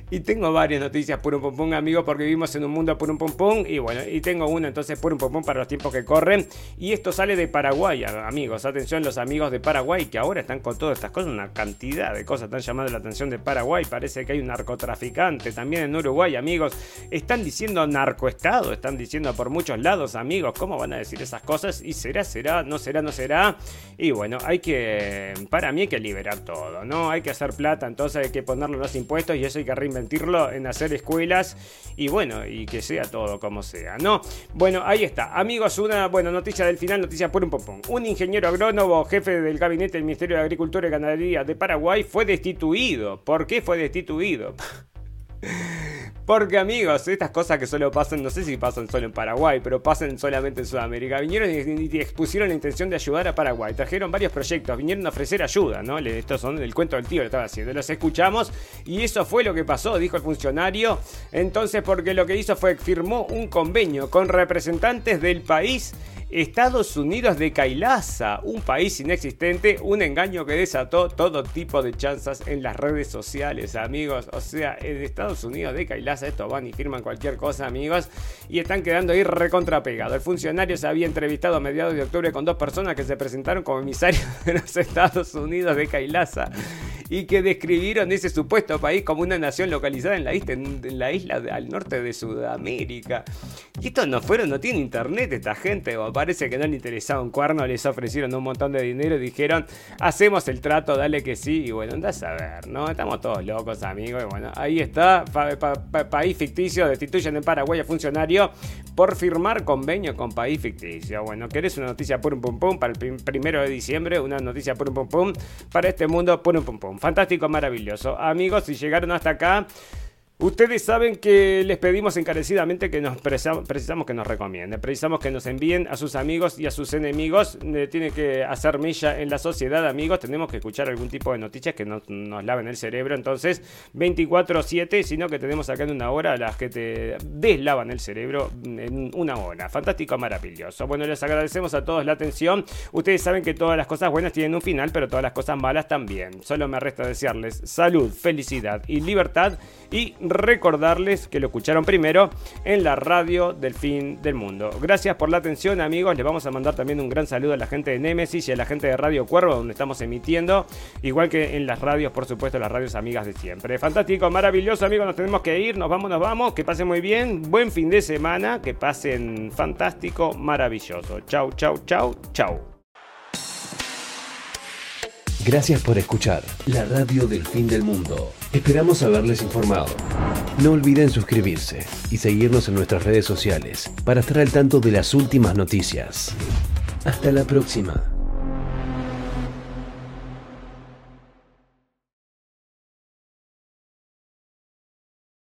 Y tengo varias noticias por un pum, amigos, porque vivimos en un mundo por un pum. Y bueno, y tengo una entonces por un pum para los tiempos que corren. Y esto sale de Paraguay, amigos. Atención, los amigos de Paraguay que ahora están con todas estas cosas. Una cantidad de cosas están llamando la atención de Paraguay. Parece que hay un narcotraficante también en Uruguay, amigos. Están diciendo narcoestado, están diciendo por muchos lados, amigos. ¿Cómo van a decir esas cosas? Y será, será, no será, no será. Y bueno, hay que, para mí hay que liberar todo, ¿no? Hay que hacer plata, entonces hay que ponerle los impuestos y eso hay que mentirlo en hacer escuelas y bueno, y que sea todo como sea, ¿no? Bueno, ahí está. Amigos, una buena noticia del final, noticia por un popón. Un ingeniero agrónomo, jefe del gabinete del Ministerio de Agricultura y Ganadería de Paraguay, fue destituido. ¿Por qué fue destituido? Porque amigos, estas cosas que solo pasan, no sé si pasan solo en Paraguay, pero pasan solamente en Sudamérica. Vinieron y, expusieron la intención de ayudar a Paraguay. Trajeron varios proyectos, vinieron a ofrecer ayuda, ¿no? Estos son el cuento del tío que estaba haciendo. Los escuchamos y eso fue lo que pasó, dijo el funcionario. Entonces, porque lo que hizo fue firmó un convenio con representantes del país Estados Unidos de Kailasa, un país inexistente, un engaño que desató todo tipo de chanzas en las redes sociales, amigos. O sea, en Estados Unidos de Kailasa, esto van y firman cualquier cosa, amigos, y están quedando ahí recontrapegados. El funcionario se había entrevistado a mediados de octubre con dos personas que se presentaron como emisarios de los Estados Unidos de Kailasa y que describieron ese supuesto país como una nación localizada en la isla, al norte de Sudamérica. Y estos no fueron, no tienen internet esta gente, o parece que no le interesaba un cuerno, les ofrecieron un montón de dinero y dijeron, hacemos el trato, dale que sí, y bueno, andás a ver, ¿no? Estamos todos locos, amigos, y bueno, ahí está, país ficticio, destituyen en Paraguay a funcionario por firmar convenio con país ficticio. Bueno, ¿querés una noticia pum pum pum para el primero de diciembre? Una noticia pum pum pum para este mundo pum pum pum. Fantástico, maravilloso. Amigos, si llegaron hasta acá... Ustedes saben que les pedimos encarecidamente que nos precisamos que nos recomienden, precisamos que nos envíen a sus amigos y a sus enemigos. Eh, tiene que hacer milla en la sociedad, amigos. Tenemos que escuchar algún tipo de noticias que nos, laven el cerebro. Entonces, 24-7, sino que tenemos acá en una hora las que te deslavan el cerebro en una hora. Fantástico, maravilloso. Bueno, les agradecemos a todos la atención. Ustedes saben que todas las cosas buenas tienen un final, pero todas las cosas malas también. Solo me resta desearles salud, felicidad y libertad y recordarles que lo escucharon primero en la radio del fin del mundo. Gracias por la atención amigos, les vamos a mandar también un gran saludo a la gente de Nemesis y a la gente de Radio Cuervo donde estamos emitiendo, igual que en las radios, por supuesto, las radios amigas de siempre. Fantástico, maravilloso amigos, nos tenemos que ir, nos vamos, nos vamos, que pasen muy bien, buen fin de semana, que pasen fantástico, maravilloso. Chau, chau, chau, chau. Gracias por escuchar la radio del fin del mundo. Esperamos haberles informado. No olviden suscribirse y seguirnos en nuestras redes sociales para estar al tanto de las últimas noticias. Hasta la próxima.